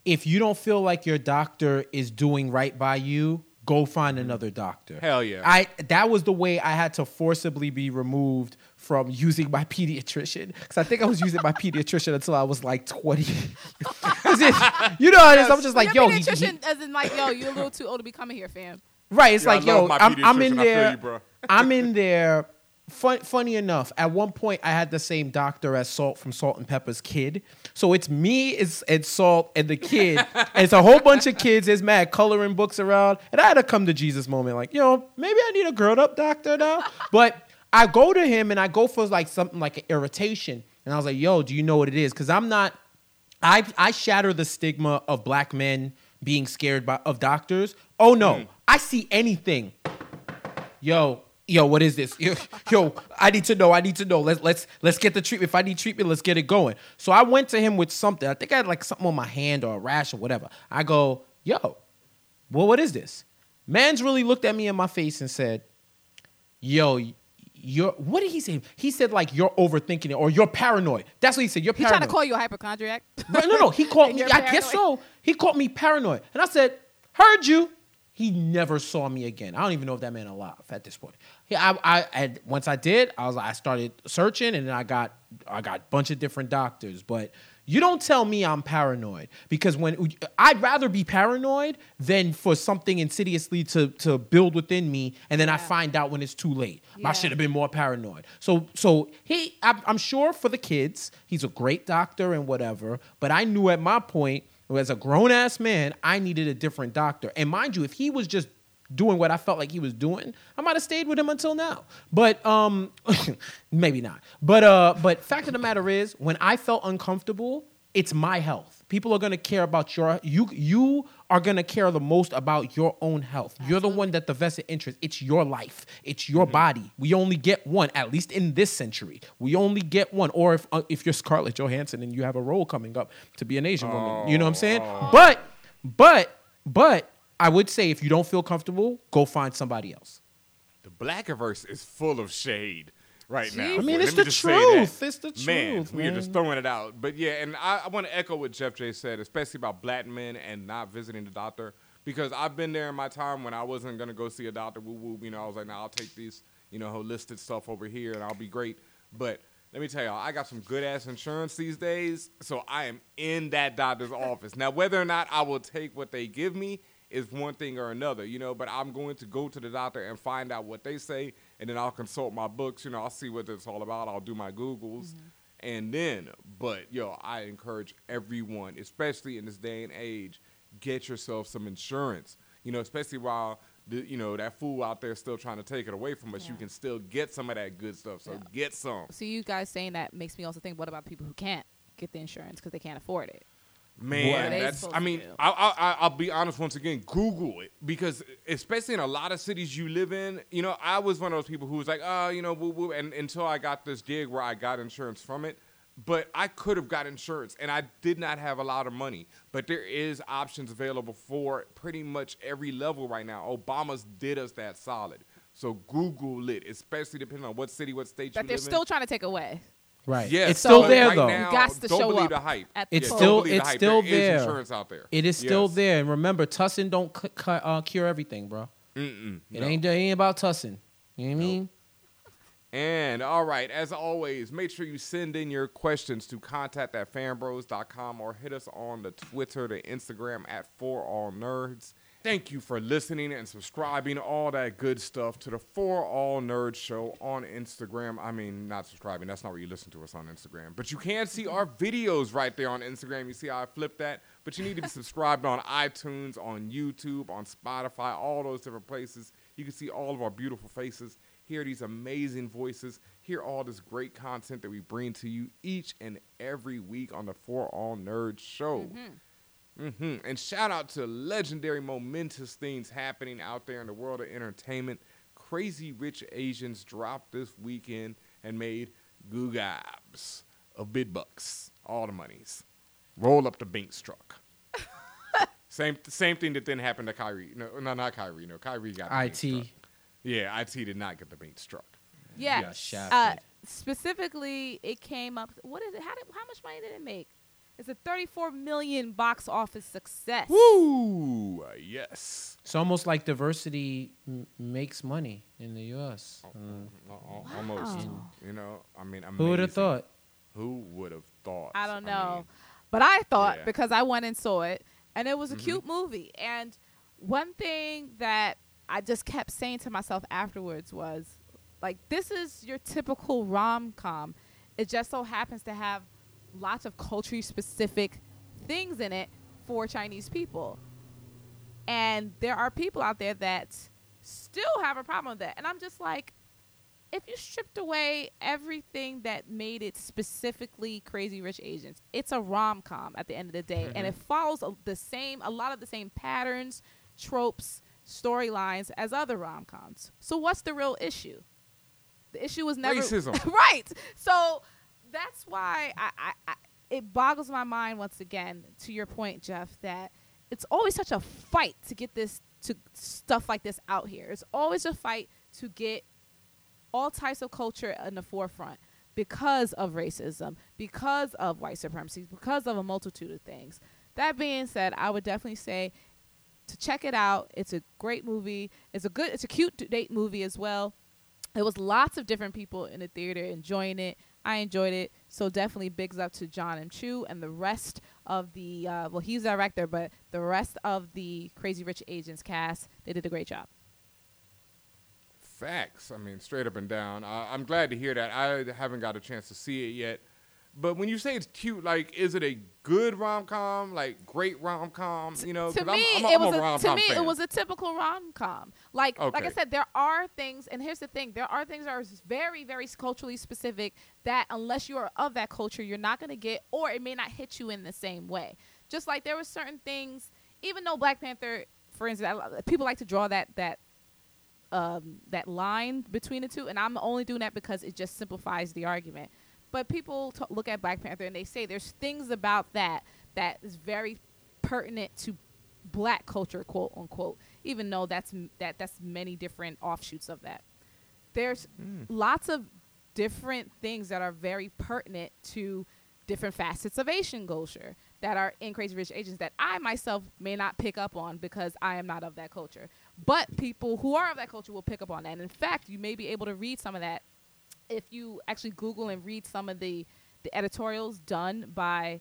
if you don't feel like your doctor is doing right by you, go find mm-hmm. another doctor. Hell yeah. I that was the way I had to forcibly be removed from using my pediatrician cuz I think I was using my pediatrician until I was like 20. it- you know what it is? I'm just like, Your yo, he, he- pediatrician as in like, yo, you're a little too old to be coming here, fam. Right. It's Yeah, like, yo, I'm, I'm in pediatrician. I feel there. you. I'm in there. Fun, funny enough, at one point I had the same doctor as Salt from Salt and Pepper's kid. So it's me, it's, it's Salt, and the kid. and it's a whole bunch of kids. There's mad coloring books around. And I had a come to Jesus moment like, yo, maybe I need a grown up doctor now. But I go to him and I go for like something like an irritation. And I was like, yo, do you know what it is? Because I'm not I I shatter the stigma of black men being scared by, of doctors. Oh no, mm. I see anything. Yo, yo, what is this? Yo, yo, I need to know. I need to know. Let's let's let's get the treatment. If I need treatment, let's get it going. So I went to him with something. I think I had like something on my hand or a rash or whatever. I go, yo, well, what is this? Man's really looked at me in my face and said, yo, you're what did he say? He said like you're overthinking it or you're paranoid. That's what he said. You're He paranoid. trying to call you a hypochondriac. Right, no, no. He called me. you're I guess so. He called me paranoid, and I said, "Heard you." He never saw me again. I don't even know if that man alive at this point. He, I, I, and once I did, I was, like, I started searching, and then I got, I got a bunch of different doctors. But You don't tell me I'm paranoid because when I'd rather be paranoid than for something insidiously to to build within me, and then I find out when it's too late. I should have been more paranoid. So so he, I'm, I'm sure for the kids, he's a great doctor and whatever. But I knew at my point, as a grown ass man, I needed a different doctor. And mind you, if he was just doing what I felt like he was doing, I might have stayed with him until now. But um maybe not. But uh but fact of the matter is when I felt uncomfortable, it's my health. People are going to care about your you you are going to care the most about your own health. You're the one that the vested interest. It's your life. It's your body. We only get one at least in this century. We only get one or if uh, if you're Scarlett Johansson and you have a role coming up to be an Asian woman. You know what I'm saying? But but but I would say if you don't feel comfortable, go find somebody else. The Blackiverse is full of shade right now. I mean, boy. it's Let me the just truth. It's the Man, truth, we are just throwing it out. But yeah, and I, I want to echo what Jeff J said, especially about black men and not visiting the doctor. Because I've been there in my time when I wasn't gonna go see a doctor. Woo woo. You know, I was like, nah, I'll take these, you know, holistic stuff over here, and I'll be great. But let me tell y'all, I got some good ass insurance these days, so I am in that doctor's office. Now, whether or not I will take what they give me is one thing or another, you know, but I'm going to go to the doctor and find out what they say, and then I'll consult my books, you know, I'll see what it's all about, I'll do my Googles. Mm-hmm. And then, but yo, I encourage everyone, especially in this day and age, get yourself some insurance. You know, especially while the, you know that fool out there still trying to take it away from us, you can still get some of that good stuff. So get some. So you guys saying that makes me also think, what about people who can't get the insurance because they can't afford it? Man, What that's. I mean. I, I, I, I'll be honest once again. Google it because, especially in a lot of cities you live in, you know, I was one of those people who was like, oh, you know, woo woo, and until I got this gig where I got insurance from it. But I could have got insurance, and I did not have a lot of money. But there is options available for pretty much every level right now. Obama's did us that solid. So Google it, especially depending on what city, what state That you they're live still in. trying to take away. Right. Yes, It's still there right though. Now, You gots to don't show believe up the hype. at the It's poll. don't still believe the it's hype. still There is there. insurance out there. It is still there. And remember, Tussin don't c- c- uh, cure everything, bro. Mm-mm, It no. ain't it ain't about Tussin. You know what I mean? And all right, as always, make sure you send in your questions to contact at fanbros.com or hit us on the Twitter, the Instagram at For All Nerds. Thank you for listening and subscribing, all that good stuff to the For All Nerds show on Instagram. I mean, not subscribing, that's not where you listen to us on Instagram. But you can see our videos right there on Instagram. You see how I flipped that? But you need to be subscribed on iTunes, on YouTube, on Spotify, all those different places. You can see all of our beautiful faces, hear these amazing voices, hear all this great content that we bring to you each and every week on the For All Nerds show. Mm-hmm. Hmm And shout out to legendary, momentous things happening out there in the world of entertainment. Crazy Rich Asians dropped this weekend and made googabs of bid bucks, all the monies. Roll up the Brinks truck. same same thing that didn't happen to Kyrie. No, no, not Kyrie. No, Kyrie got the IT. truck. Yeah, IT did not get the Brinks truck. Yeah. Uh, specifically, it came up. What is it? How did? How much money did it make? It's a 34 million box office success. Woo! Yes. It's almost like diversity m- makes money in the U.S. Oh, Mm. Al- al- Almost. You know, I mean, Who would have thought? Who would have thought? I don't mean, know. but I thought yeah. because I went and saw it, and it was a Mhm. cute movie. And one thing that I just kept saying to myself afterwards was, like, this is your typical rom com. It just so happens to have lots of culturally specific things in it for Chinese people. And there are people out there that still have a problem with that. And I'm just like, if you stripped away everything that made it specifically Crazy Rich Asians, it's a rom com at the end of the day, and mm-hmm. it follows a- the same, a lot of the same patterns, tropes, storylines as other rom coms. So what's the real issue? The issue was never Racism. right. So that's why I, I, I it boggles my mind once again. To your point, Jeff, that it's always such a fight to get this to stuff like this out here. It's always a fight to get all types of culture in the forefront because of racism, because of white supremacy, because of a multitude of things. That being said, I would definitely say to check it out. It's a great movie. It's a good, it's a cute date movie as well. there was lots of different people in the theater enjoying it. I enjoyed it. So definitely bigs up to John M. Chu and the rest of the uh, well, he's director, but the rest of the Crazy Rich Asians cast, they did a great job. Facts. I mean, straight up and down. Uh, I'm glad to hear that. I haven't got a chance to see it yet. But when you say it's cute, like, is it a good rom com? Like, great rom com? You know, to me, I'm, I'm, it I'm was a a, to me fan. it was a typical rom com. Like like I said, there are things, and here's the thing: there are things that are very very culturally specific that unless you are of that culture, you're not gonna get, or it may not hit you in the same way. Just like there were certain things, even though Black Panther, for instance, I people like to draw that that um, that line between the two, and I'm only doing that because it just simplifies the argument. But people t- look at Black Panther and they say there's things about that that is very pertinent to black culture, quote unquote. Even though that's m- that that's many different offshoots of that. There's hmm. lots of different things that are very pertinent to different facets of Asian culture that are in Crazy Rich Asians that I myself may not pick up on because I am not of that culture. But people who are of that culture will pick up on that. And in fact, you may be able to read some of that if you actually Google and read some of the, the editorials done by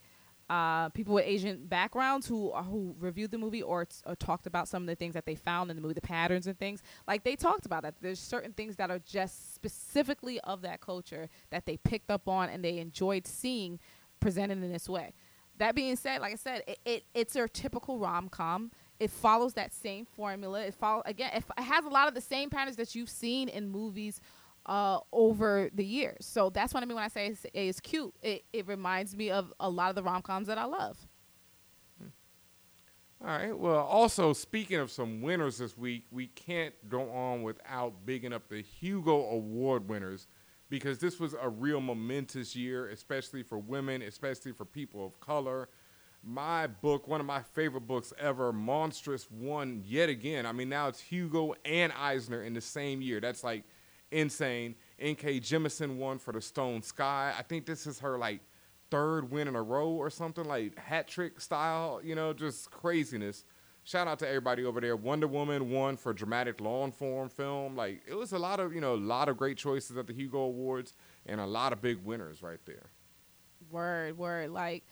uh, people with Asian backgrounds who are, who reviewed the movie or, t- or talked about some of the things that they found in the movie, the patterns and things. Like they talked about that. There's certain things that are just specifically of that culture that they picked up on and they enjoyed seeing presented in this way. That being said, like I said, it, it it's a typical rom com. It follows that same formula. It follow again. It, f- it has a lot of the same patterns that you've seen in movies uh, over the years. So that's what I mean when I say it's, it's cute. It it reminds me of a lot of the rom coms that I love. All right. Well, also speaking of some winners this week, we can't go on without bigging up the Hugo Award winners because this was a real momentous year, especially for women, especially for people of color. My book, one of my favorite books ever, Monstress, won yet again. I mean, now it's Hugo and Eisner in the same year. That's like insane. N.K. Jemisin won for The Stone Sky. I think this is her like third win in a row or something like hat trick style, you know, just craziness. Shout out to everybody over there. Wonder Woman won for dramatic long form film. Like it was a lot of, you know, a lot of great choices at the Hugo Awards and a lot of big winners right there. Word, word. Like,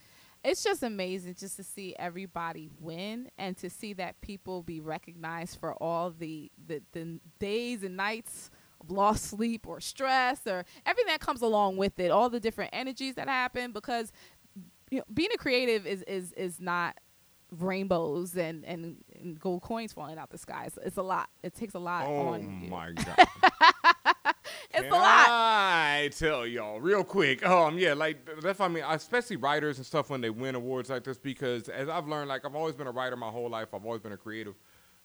it's just amazing just to see everybody win and to see that people be recognized for all the, the, the days and nights lost sleep or stress or everything that comes along with it, all the different energies that happen because you know, being a creative is, is, is not rainbows and, and, and gold coins falling out the sky. It's, it's a lot. It takes a lot Oh my god. It's Can a lot. I tell y'all real quick. Um, yeah, like that's what I mean. Especially writers and stuff when they win awards like this, because as I've learned, like I've always been a writer my whole life. I've always been a creative,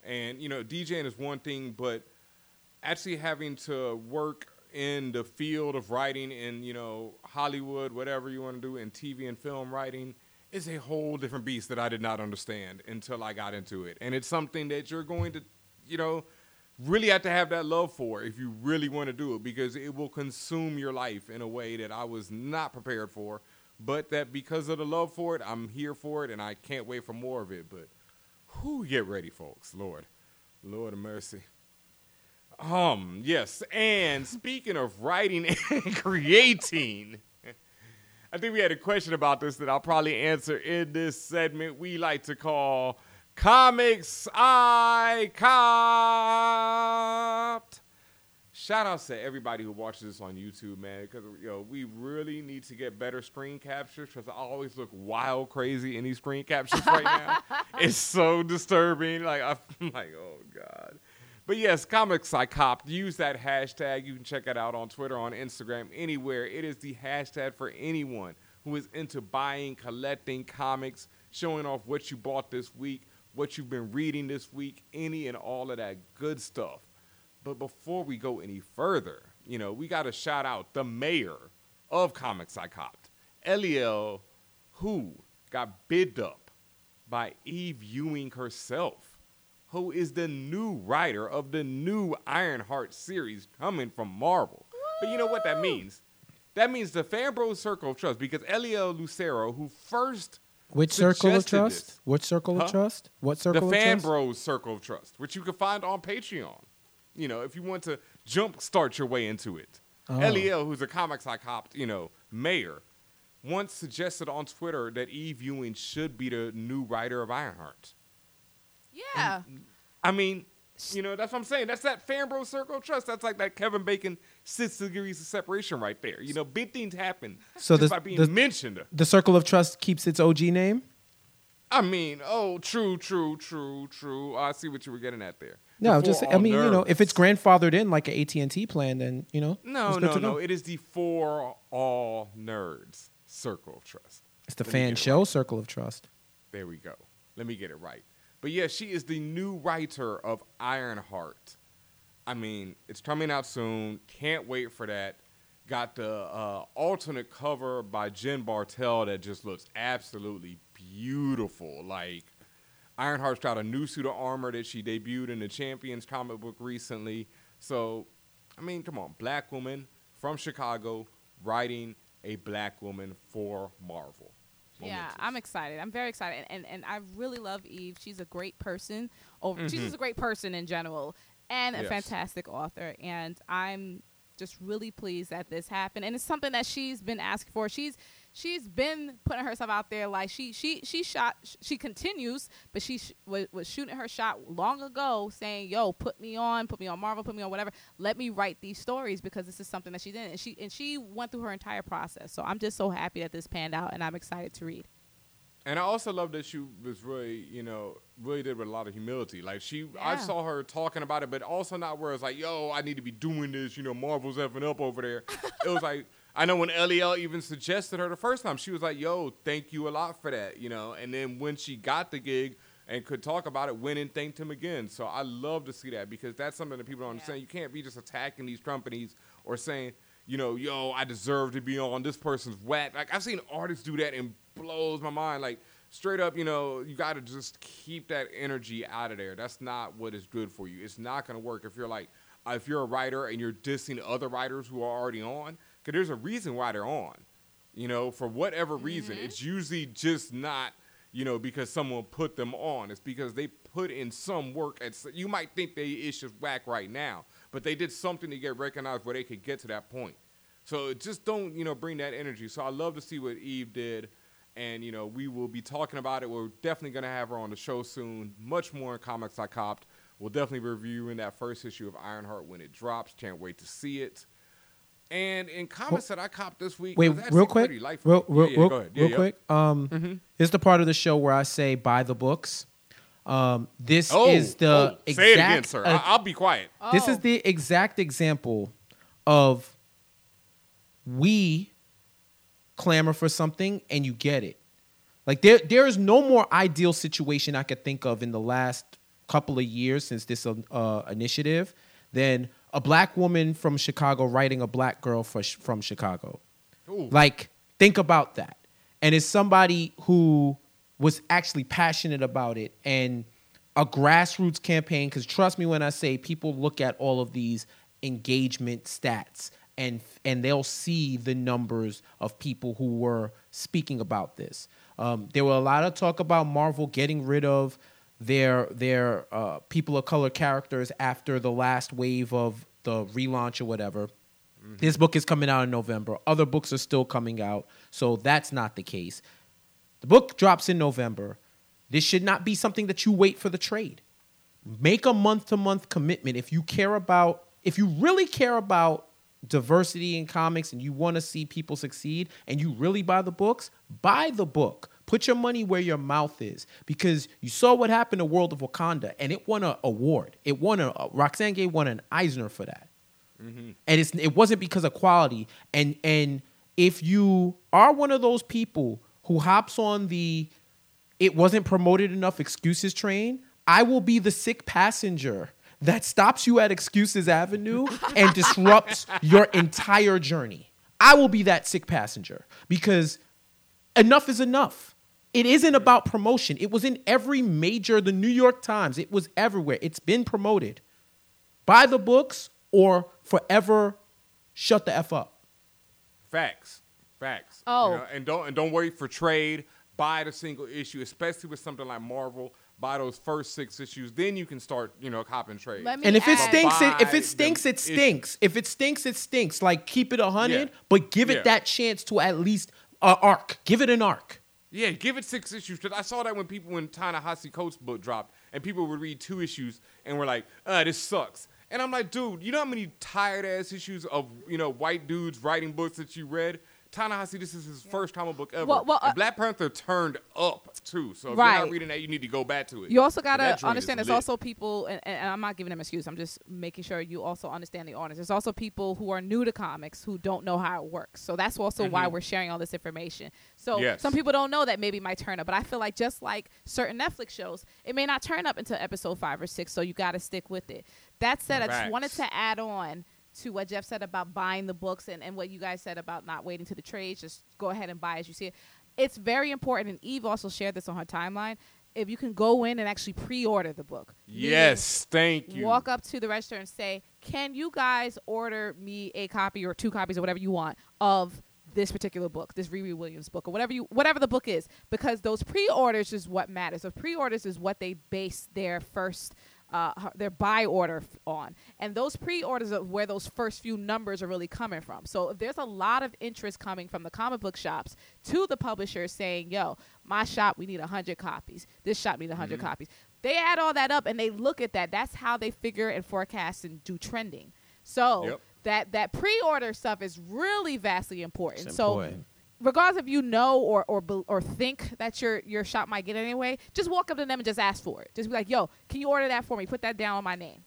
and you know, DJing is one thing, but actually having to work in the field of writing in you know Hollywood, whatever you want to do in TV and film writing, is a whole different beast that I did not understand until I got into it, and it's something that you're going to, you know really have to have that love for if you really want to do it because it will consume your life in a way that I was not prepared for. But that because of the love for it, I'm here for it and I can't wait for more of it. But who get ready, folks? Lord. Lord of mercy. Um, yes, and speaking of writing and creating, I think we had a question about this that I'll probably answer in this segment we like to call Comics I Copped. Shout outs to everybody who watches this on YouTube, man, because yo, know, we really need to get better screen captures because I always look wild crazy in these screen captures right now. it's so disturbing. Like I'm like, oh god. But yes, Comics I Copped. Use that hashtag. You can check it out on Twitter, on Instagram, anywhere. It is the hashtag for anyone who is into buying, collecting comics, showing off what you bought this week, what you've been reading this week, any and all of that good stuff. But before we go any further, you know, we got to shout out the mayor of Comics I Copped, Eliel, who got bid up by Eve Ewing herself, who is the new writer of the new Ironheart series coming from Marvel. But you know what that means? That means the Fanbros Circle of Trust, because Eliel Lucero, who first Which circle of trust? this- Which circle Huh? of trust? What circle the of Fan trust? Bros Circle of Trust, which you can find on Patreon. You know, if you want to jump start your way into it. Oh. Lel, who's a comics I copped, you know, mayor, once suggested on Twitter that Eve Ewing should be the new writer of Ironheart. Yeah. I mean, you know, that's what I'm saying. That's that fanbro circle of trust. That's like that Kevin Bacon six degrees of separation right there. You know, big things happen So just the- by being the- mentioned. The Circle of Trust keeps its OG name. I mean, oh, true, true, true, true. I see what you were getting at there. No, The just I all mean, you know, if it's grandfathered in like an AT and T plan, then you know, no, it's good no, to no, know. it is the for all nerds circle of trust. It's the Let fan show right. Circle of Trust. There we go. Let me get it right. But yeah, she is the new writer of Ironheart. I mean, it's coming out soon. Can't wait for that. Got the uh, alternate cover by Jen Bartel that just looks absolutely beautiful. Like Ironheart's got a new suit of armor that she debuted in the Champions comic book recently. So, I mean, come on, black woman from Chicago writing a black woman for Marvel. Yeah, I'm excited. I'm very excited, and and, and I really love Eve. She's a great person. Over, she's Mhm. just a great person in general, and a Yes. fantastic author. And I'm just really pleased that this happened. And it's something that she's been asking for. She's she's been putting herself out there. Like she she she shot. She continues, but she sh- was, was shooting her shot long ago, saying, "Yo, put me on, put me on Marvel, put me on whatever. Let me write these stories because this is something that she's in." And she and she went through her entire process. So I'm just so happy that this panned out, and I'm excited to read. And I also love that she was really, you know, really did with a lot of humility. Like she, I saw her talking about it, but also not where it's like, yo, I need to be doing this. You know, Marvel's effing up over there. it was like, I know when Lel even suggested her the first time, she was like, yo, thank you a lot for that. You know, and then when she got the gig and could talk about it, went and thanked him again. So I love to see that because that's something that people don't understand. You can't be just attacking these companies or saying, you know, yo, I deserve to be on this person's whack. Like I've seen artists do that and blows my mind. Like straight up, you know, you got to just keep that energy out of there. That's not what is good for you. It's not going to work if you're like, if you're a writer and you're dissing other writers who are already on, because there's a reason why they're on. You know, for whatever reason, mm-hmm. it's usually just not, you know, because someone put them on. It's because they put in some work. At, you might think they it's just whack right now, but they did something to get recognized where they could get to that point. So just don't, you know, bring that energy. So I love to see what Eve did. And, you know, we will be talking about it. We're definitely going to have her on the show soon. Much more in Comics I Copped. We'll definitely be reviewing that first issue of Ironheart when it drops. Can't wait to see it. And in comics that I copped this week, Wait, it real quick, pretty light for real, me. real, Yeah, yeah, real, go ahead. real Yeah, yeah. quick. Um, Mhm. here's the part of the show where I say buy the books. Um, this Oh, is the oh, exact. say it again, sir. uh, I- I'll be quiet. This Oh. is the exact example of we clamor for something and you get it. Like there, there is no more ideal situation I could think of in the last couple of years since this uh, initiative than a black woman from Chicago writing a black girl for, from Chicago. Ooh. Like, think about that. And it's somebody who was actually passionate about it and a grassroots campaign. Because trust me when I say people look at all of these engagement stats and and they'll see the numbers of people who were speaking about this. Um, there were a lot of talk about Marvel getting rid of their their uh, people of color characters after the last wave of the relaunch or whatever. This book is coming out in November. Other books are still coming out, so that's not the case. The book drops in November. This should not be something that you wait for the trade. Make a month to month commitment if you care about if you really care about diversity in comics and you want to see people succeed and you really buy the books, buy the book. Put your money where your mouth is because you saw what happened to World of Wakanda and it won an award. It won a uh, Roxane Gay won an Eisner for that. Mm-hmm. And it's it wasn't because of quality. And and if you are one of those people who hops on the it wasn't promoted enough excuses train i will be the sick passenger that stops you at excuses avenue and disrupts your entire journey. I will be that sick passenger because enough is enough it isn't about promotion it was in every major the new york times it was everywhere it's been promoted buy the books or forever shut the f up. Facts, facts. Oh. You know, and don't and don't wait for trade. Buy the single issue, especially with something like Marvel. buy those first six issues. Then you can start, you know, cop and trade. And if it stinks, it, if it stinks, it stinks. If it stinks, it stinks. Like keep it a hundred, Yeah. but give it Yeah. that chance to at least a arc. Give it an arc. Yeah, give it six issues. Cause I saw that when people when Ta-Nehisi Coates book dropped, and people would read two issues and were like, "Uh, this sucks." And I'm like, dude, you know how many tired ass issues of you know white dudes writing books that you read? Ta-Nehisi, this is his first comic book ever. Well- well, uh, Black Panther turned up too. So if you're not reading that, you need to go back to it. You also gotta understand there's lit. also people, and, and I'm not giving them excuse. I'm just making sure you also understand the audience. There's also people who are new to comics who don't know how it works. So that's also why we're sharing all this information. So Mm-hmm. Yes. some people don't know that maybe might turn up, but I feel like just like certain Netflix shows, it may not turn up until episode five or six. So you got to stick with it. That said, I just wanted to add on to what Jeff said about buying the books and, and what you guys said about not waiting to the trades. Just go ahead and buy as you see it. It's very important, and Eve also shared this on her timeline. If you can go in and actually pre-order the book, Yes, thank you. walk up to the register and say, "Can you guys order me a copy or two copies or whatever you want of this particular book, this Riri Williams book, or whatever you whatever the book is?" Because those pre-orders is what matters. Those pre-orders is what they base their first uh, their buy order f- on, and those pre-orders are where those first few numbers are really coming from. So if there's a lot of interest coming from the comic book shops to the publishers saying, "Yo, my shop, we need hundred copies. This shop need 100 Mm-hmm. copies." They add all that up and they look at that. That's how they figure and forecast and do trending. So Yep. that that pre-order stuff is really vastly important. It's so important. Regardless if you know or or or think that your your shop might get it anyway, just walk up to them and just ask for it. Just be like, "Yo, can you order that for me? Put that down on my name."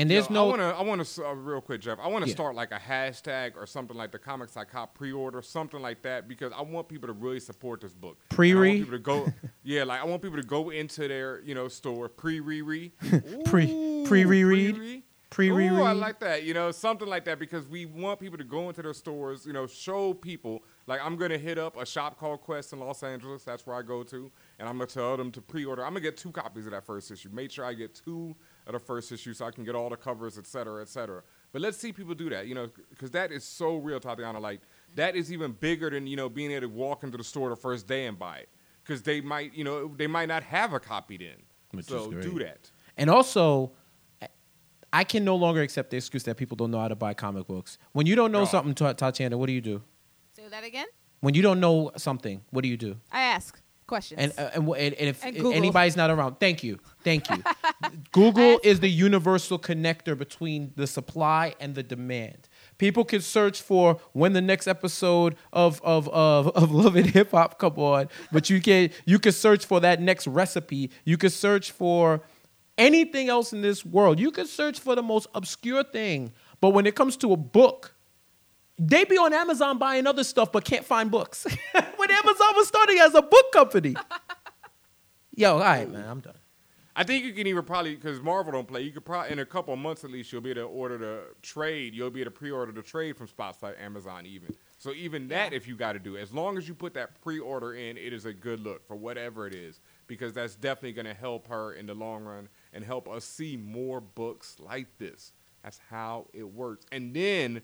And there's Yo, no. I want to. I want to uh, real quick, Jeff. I want to Yeah. start like a hashtag or something like the comics I cop pre-order, something like that, because I want people to really support this book. And I Pre-re? want people to go. yeah, like I want people to go into their you know store pre-re-re, Pre- Ooh, pre-reread? pre-re. Pre-reread? Ooh, I like that. You know, something like that because we want people to go into their stores. You know, show people. Like I'm gonna hit up a shop called Quest in Los Angeles. That's where I go to, and I'm gonna tell them to pre-order. I'm gonna get two copies of that first issue. Make sure I get two of the first issue so I can get all the covers, et cetera, et cetera. But let's see people do that. You know, because that is so real, Tatiana. Like that is even bigger than you know being able to walk into the store the first day and buy it. Because they might, you know, they might not have a copy then. Which so is great. do that. And also, I can no longer accept the excuse that people don't know how to buy comic books. When you don't know No. something, Ta- Tatiana, what do you do? Say that again. When you don't know something, what do you do? I ask questions. And uh, and, and, and if And anybody's not around, thank you, thank you. Google is the universal connector between the supply and the demand. People can search for when the next episode of of of, of Love and Hip Hop come on, but you can you can search for that next recipe. You can search for anything else in this world. You can search for the most obscure thing, but when it comes to a book, they be on Amazon buying other stuff but can't find books. when Amazon was starting as a book company. Yo, all right, man, I'm done. I think you can even probably because Marvel don't play. You could probably in a couple of months at least you'll be able to order the trade. You'll be able to pre-order the trade from spots like Amazon even. So even that, if you got to do, as long as you put that pre-order in, it is a good look for whatever it is because that's definitely going to help her in the long run and help us see more books like this. That's how it works. And then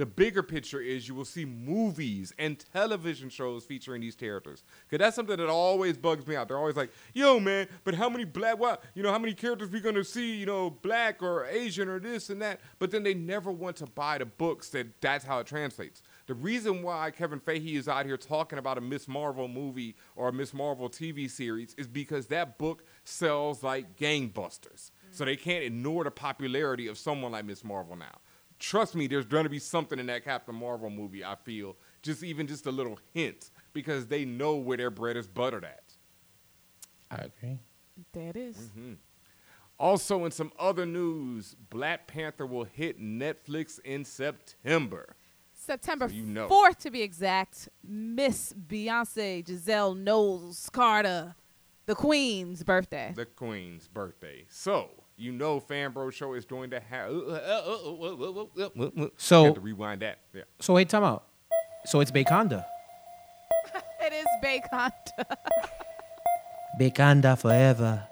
the bigger picture is you will see movies and television shows featuring these characters. Cause that's something that always bugs me out. They're always like, "Yo, man, but how many black? What? You know, how many characters we gonna see? You know, black or Asian or this and that." But then they never want to buy the books that that's how it translates. The reason why Kevin Feige is out here talking about a Miss Marvel movie or a Miss Marvel TV series is because that book sells like gangbusters. So they can't ignore the popularity of someone like Miss Marvel now trust me, there's going to be something in that Captain Marvel movie. I feel just even just a little hint because they know where their bread is buttered at. I agree. there it is. Mm-hmm. Also, in some other news, Black Panther will hit Netflix in September. September So you know. 4th to be exact, Miss Beyonce Giselle Knowles Carter, the Queen's birthday. The Queen's birthday. So you know, Fanbro Show is going to have. So- have to rewind that. Yeah. So wait, time out. So it's Beykanda. it is Bacon. Beykanda forever.